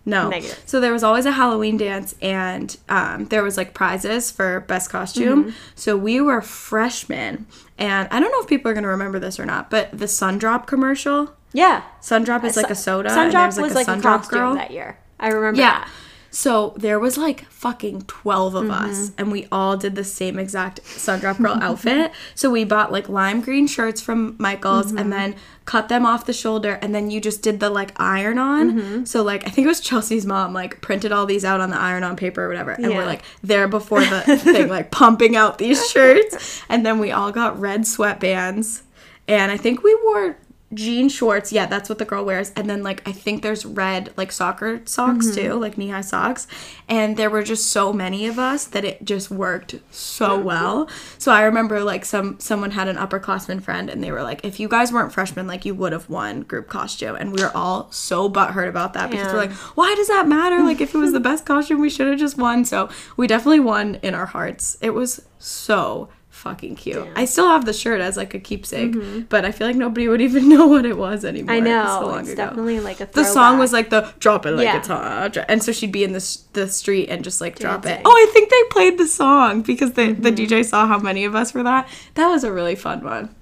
No. Negative. So there was always a Halloween dance, and um, there was like prizes for best costume. Mm-hmm. So we were freshmen, and I don't know if people are gonna remember this or not, but the Sundrop commercial. Yeah. Sundrop is like a soda. Sundrop was was like like a a costume girl. that year. I remember Yeah. that. So there was like fucking 12 of us Mm-hmm. and we all did the same exact Sundrop Girl outfit. So we bought like lime green shirts from Michaels Mm-hmm. and then cut them off the shoulder and then you just did the like iron on. Mm-hmm. So like I think it was Chelsea's mom like printed all these out on the iron on paper or whatever and Yeah. we're like there before the thing like pumping out these shirts and then we all got red sweatbands and I think we wore jean shorts. Yeah, that's what the girl wears. And then like I think there's red like soccer socks mm-hmm. too, like knee high socks. And there were just so many of us that it just worked so well. So I remember like some someone had an upperclassman friend and they were like, if you guys weren't freshmen, like you would have won group costume. And we were all so butthurt about that because we're like, why does that matter? Like if it was the best costume, we should have just won. So we definitely won in our hearts. It was so fucking cute. I still have the shirt as like a keepsake, but I feel like nobody would even know what it was anymore. I know. so it's ago. definitely like a the song was like the drop it like Yeah. it's hot, and so she'd be in the the street and just like drop it. Oh, I think they played the song because the the Mm-hmm. DJ saw how many of us were that. That was a really fun one.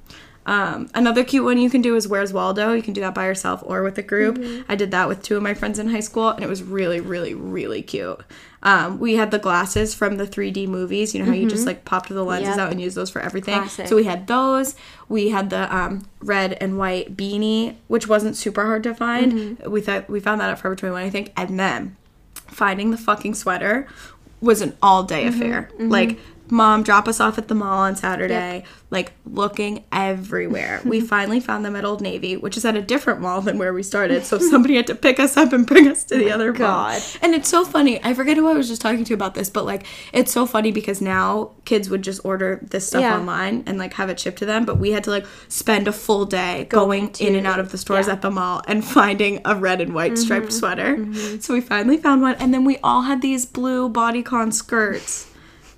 Um, another cute one you can do is Where's Waldo. You can do that by yourself or with a group. Mm-hmm. I did that with two of my friends in high school, and it was really, really, really cute. Um, we had the glasses from the 3D movies. You know how you just like popped the lenses Mm-hmm. Yep. out and use those for everything. Classic. So we had those. We had the um, red and white beanie, which wasn't super hard to find. Mm-hmm. We thought we found that at Forever 21, I think. And then finding the fucking sweater was an all day Mm-hmm. affair. Like mom drop us off at the mall on Saturday, like looking everywhere. we finally found them at Old Navy, which is at a different mall than where we started. So somebody had to pick us up and bring us to the other mall. And it's so funny. I forget who I was just talking to about this, but like it's so funny because now kids would just order this stuff Yeah. online and like have it shipped to them, but we had to like spend a full day going in and out of the stores yeah. Mm-hmm. at the mall and finding a red and white striped sweater. So we finally found one and then we all had these blue bodycon skirts.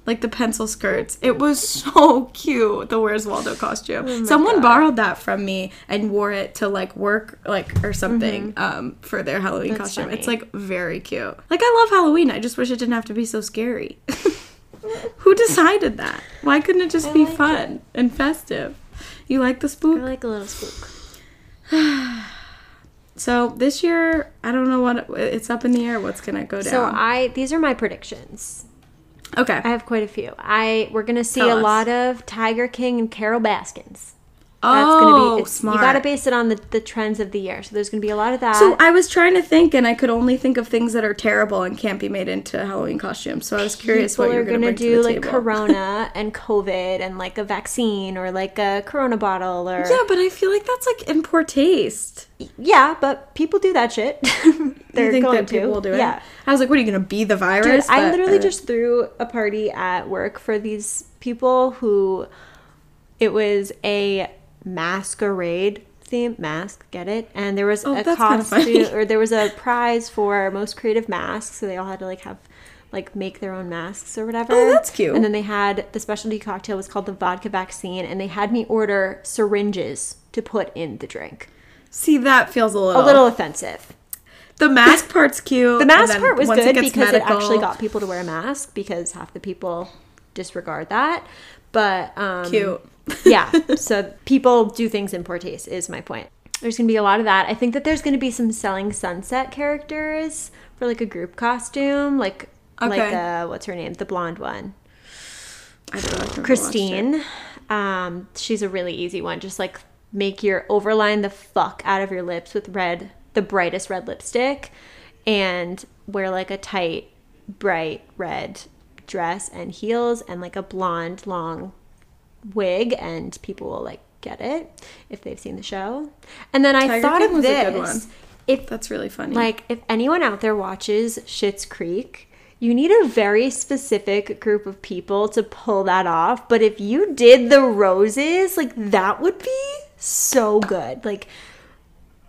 Like the pencil skirts. It was so cute, the Where's Waldo costume. Someone borrowed that from me and wore it to like work like or something um for their Halloween Mm-hmm. That's costume. It's like very cute. Like I love Halloween. I just wish it didn't have to be so scary. Who decided that? Why couldn't it just I be like fun and festive? You like the spook? I like a little spook. So this year, I don't know what it's up in the air. What's gonna go down? So I these are my predictions. Okay. I have quite a few. I we're gonna see Tell a us. lot of Tiger King and Carol Baskins. oh, that's gonna be oh, it's, smart. You got to base it on the, the trends of the year. So there's gonna be a lot of that. so I was trying to think, and I could only think of things that are terrible and can't be made into Halloween costumes. So I was curious People what you were gonna, gonna bring do to the like table. Corona and COVID and like a vaccine or like a Corona bottle or Yeah, but I feel like that's like in poor taste. Yeah, but people do that shit. They're you think going that people to. will do it? Yeah. I was like, what are you gonna be the Dude, virus? I literally uh, just threw a party at work for these people who it was a masquerade theme mask, get it? And there was Oh, a costume or there was a prize for most creative masks, so they all had to like have like make their own masks or whatever. Oh, that's cute. And then they had the specialty cocktail was called the vodka vaccine and they had me order syringes to put in the drink. See that feels a little A little offensive. The mask part's cute. The mask part was good gets because it actually got people to wear a mask because half the people disregard that. But um, cute. yeah, so people do things in poor taste is my point. There's gonna be a lot of that. I think that there's gonna be some selling sunset characters for like a group costume, like like Okay. uh, what's her name, the blonde one, I don't know, I've never watched it. Christine. Um, she's a really easy one. Just like make your overline the fuck out of your lips with red, the brightest red lipstick, and wear like a tight, bright red dress and heels and like a blonde long wig, and people will like get it if they've seen the show. And then I Tiger thought King of was a this. good one. If That's really funny. like, if anyone out there watches Schitt's Creek, you need a very specific group of people to pull that off. But if you did the roses, like, that would be so good. Like,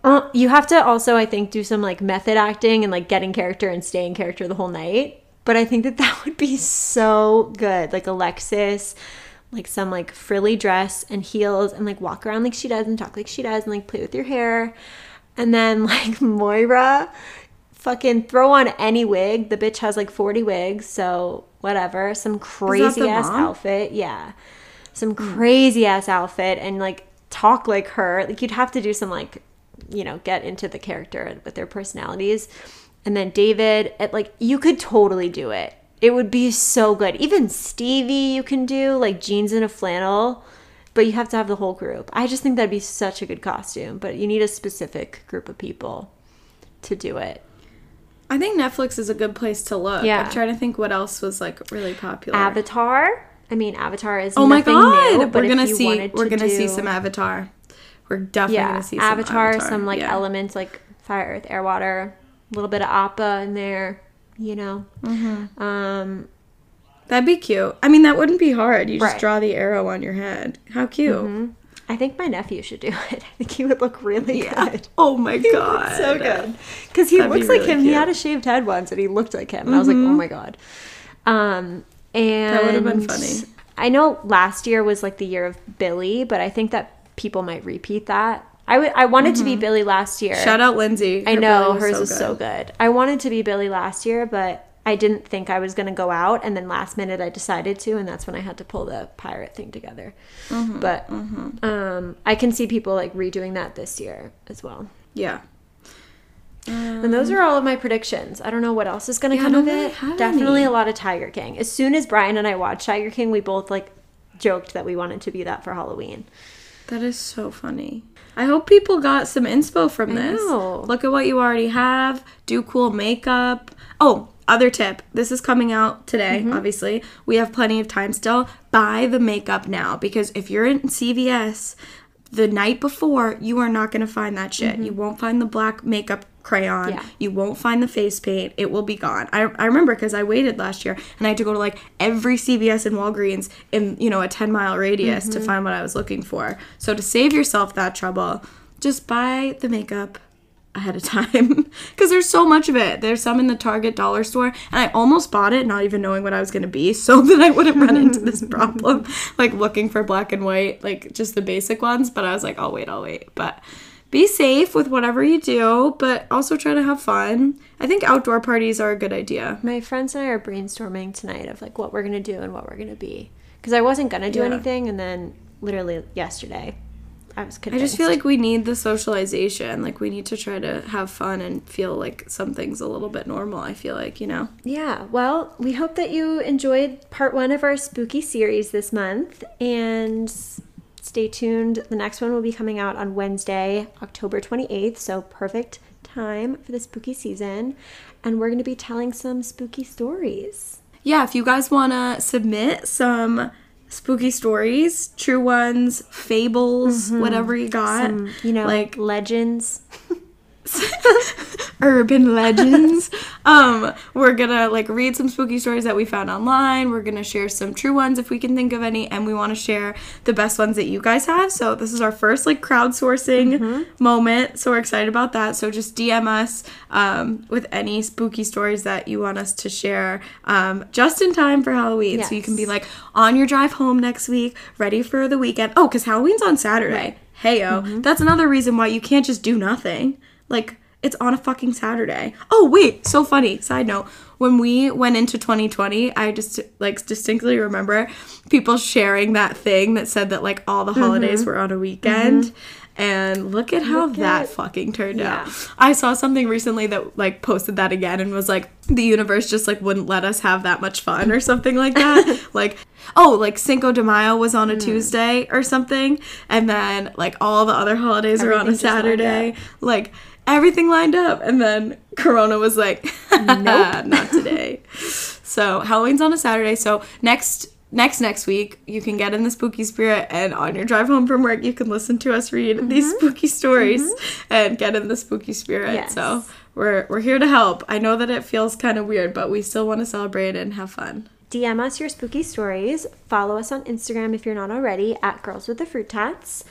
uh, you have to also, I think, do some like method acting and like getting character and staying character the whole night. But I think that that would be so good. Like Alexis, like some like frilly dress and heels and like walk around like she does and talk like she does and like play with your hair. And then like Moira, fucking throw on any wig. The bitch has like 40 wigs, so whatever. Some crazy ass mom? outfit. Yeah. Some crazy ass outfit and like talk like her. Like you'd have to do some like, you know, get into the character with their personalities. And then David, it, like you could totally do it. It would be so good. Even Stevie, you can do like jeans and a flannel, but you have to have the whole group. I just think that'd be such a good costume, but you need a specific group of people to do it. I think Netflix is a good place to look. Yeah. I'm trying to think what else was like really popular. Avatar. I mean, Avatar is oh my god, new, we're gonna see we're to gonna see some Avatar. We're definitely yeah, gonna see some Avatar, Avatar. some like yeah. elements like fire, earth, air, water, a little bit of Appa in there. You know, Mm-hmm. um, That'd be cute. I mean, that wouldn't be hard. You just Right. Mm-hmm. draw the arrow on your head. How cute. I think my nephew should do it. I think he would look really good. Oh my He god. so good because he That'd be looks like really him. He had a shaved head once, and he looked like him. And I was like, oh my god. Um, and that would've been funny. I know last year was like the year of Billie, but I think that people might repeat that. I would- I wanted to be Billie last year. Mm-hmm. Shout out Lindsay. I Her know Billie hers is so good. I wanted to be Billie last year, but I didn't think I was going to go out. And then last minute I decided to, and that's when I had to pull the pirate thing together. Mm-hmm, but Um, I can see people like redoing that this year as well. Yeah. And those are all of my predictions. I don't know what else is going to Yeah, come of really it. Definitely any. a lot of Tiger King. As soon as Brian and I watched Tiger King, we both like joked that we wanted to be that for Halloween. That is so funny. I hope people got some inspo from this. Look at what you already have. Do cool makeup. Oh, other tip this is coming out today, Mm-hmm. obviously. We have plenty of time still. Buy the makeup now because if you're in CVS the night before, you are not going to find that shit. You won't find the black makeup crayon. Yeah. You won't find the face paint. It will be gone. I, I remember because I waited last year and I had to go to like every CVS and Walgreens in, you know, a 10 mile radius Mm-hmm. to find what I was looking for. So to save yourself that trouble, just buy the makeup ahead of time because there's so much of it. There's some in the Target dollar store, and I almost bought it not even knowing what I was going to be so that I wouldn't run into this problem like looking for black and white, like just the basic ones. But I was like, I'll wait, I'll wait. But be safe with whatever you do, but also try to have fun. I think outdoor parties are a good idea. My friends and I are brainstorming tonight of like what we're gonna do and what we're gonna be. Because I wasn't gonna do Yeah. anything, and then literally yesterday, I was I just feel like we need the socialization. Like we need to try to have fun and feel like something's a little bit normal. I feel like, you know. Yeah, well, we hope that you enjoyed part one of our spooky series this month. And stay tuned. The next one will be coming out on Wednesday, October 28th. So, perfect time for the spooky season. And we're going to be telling some spooky stories. yeah, if you guys want to submit some spooky stories, true ones, fables, mm-hmm. whatever you got, Some, you know, like legends. urban legends. um, we're gonna like read some spooky stories that we found online. We're gonna share some true ones if we can think of any, and we want to share the best ones that you guys have. So this is our first like crowdsourcing moment. So we're excited about that. So just DM us um, with any spooky stories that you want us to share, um, just in time for Halloween. So you can be like on your drive home next week, ready for the weekend. Oh, because Halloween's on Saturday. Right. Heyo, that's another reason why you can't just do nothing. Like it's on a fucking Saturday. Oh wait, so funny. Side note: when we went into 2020, I just like distinctly remember people sharing that thing that said that like all the holidays were on a weekend. And look at how Look that at- fucking turned Yeah. out. I saw something recently that like posted that again and was like the universe just like wouldn't let us have that much fun or something like that. like oh, like Cinco de Mayo was on a Hmm. Tuesday or something and then like all the other holidays were on a Everything just lined Saturday. Like everything lined up and then Corona was like nope, not today. so Halloween's on a Saturday. So next next next week you can get in the spooky spirit and on your drive home from work you can listen to us read these mm-hmm. spooky stories mm-hmm. and get in the spooky spirit Yes. so we're we're here to help i know that it feels kind of weird but we still want to celebrate and have fun DM us your spooky stories. Follow us on Instagram if you're not already at Girls with the Fruit Tats.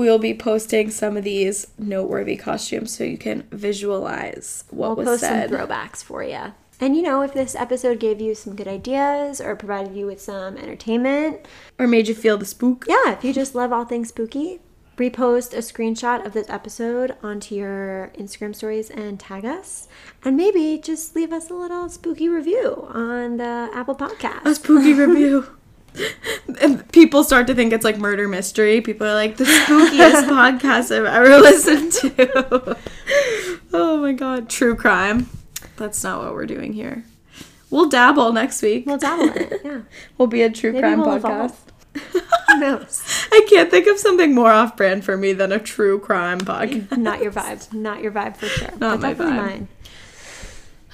We'll be posting some of these noteworthy costumes so you can visualize what We'll was post said some throwbacks for you. And you know, if this episode gave you some good ideas or provided you with some entertainment, or made you feel the spook yeah, if you just love all things spooky, repost a screenshot of this episode onto your Instagram stories and tag us. And maybe just leave us a little spooky review on the Apple Podcast. a spooky review. People start to think it's like murder mystery. People are like, the spookiest podcast I've ever listened to. oh my god. True crime. That's not what we're doing here. We'll dabble next week. We'll dabble it. Yeah. We'll be a true Maybe crime we'll podcast. evolve. Who knows? I can't think of something more off brand for me than a true crime podcast. Not your vibe. Not your vibe for sure. Not but my vibe. mine.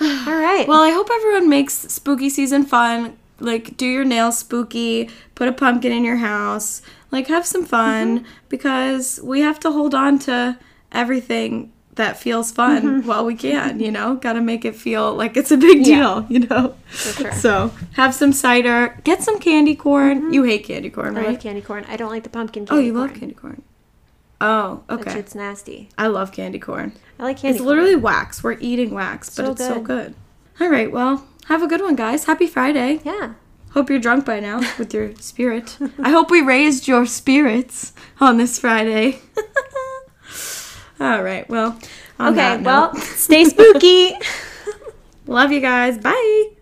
All right. Well, I hope everyone makes spooky season fun. Like, do your nails spooky, put a pumpkin in your house, like, have some fun mm-hmm. because we have to hold on to everything that feels fun mm-hmm. while we can, you know? Gotta make it feel like it's a big Yeah. deal, you know? Sure. So, have some cider, get some candy corn. Mm-hmm. You hate candy corn, I right? love candy corn. I don't like the pumpkin oh, you corn. love candy corn. Oh, okay. It's nasty. I love candy corn. I like candy It's corn. literally wax. We're eating wax, but So it's so good. good. All right, well, have a good one, guys. Happy Friday. Yeah. Hope you're drunk by now with your spirit. I hope we raised your spirits on this Friday. All right, well, Okay, well, stay spooky. love you guys. Bye.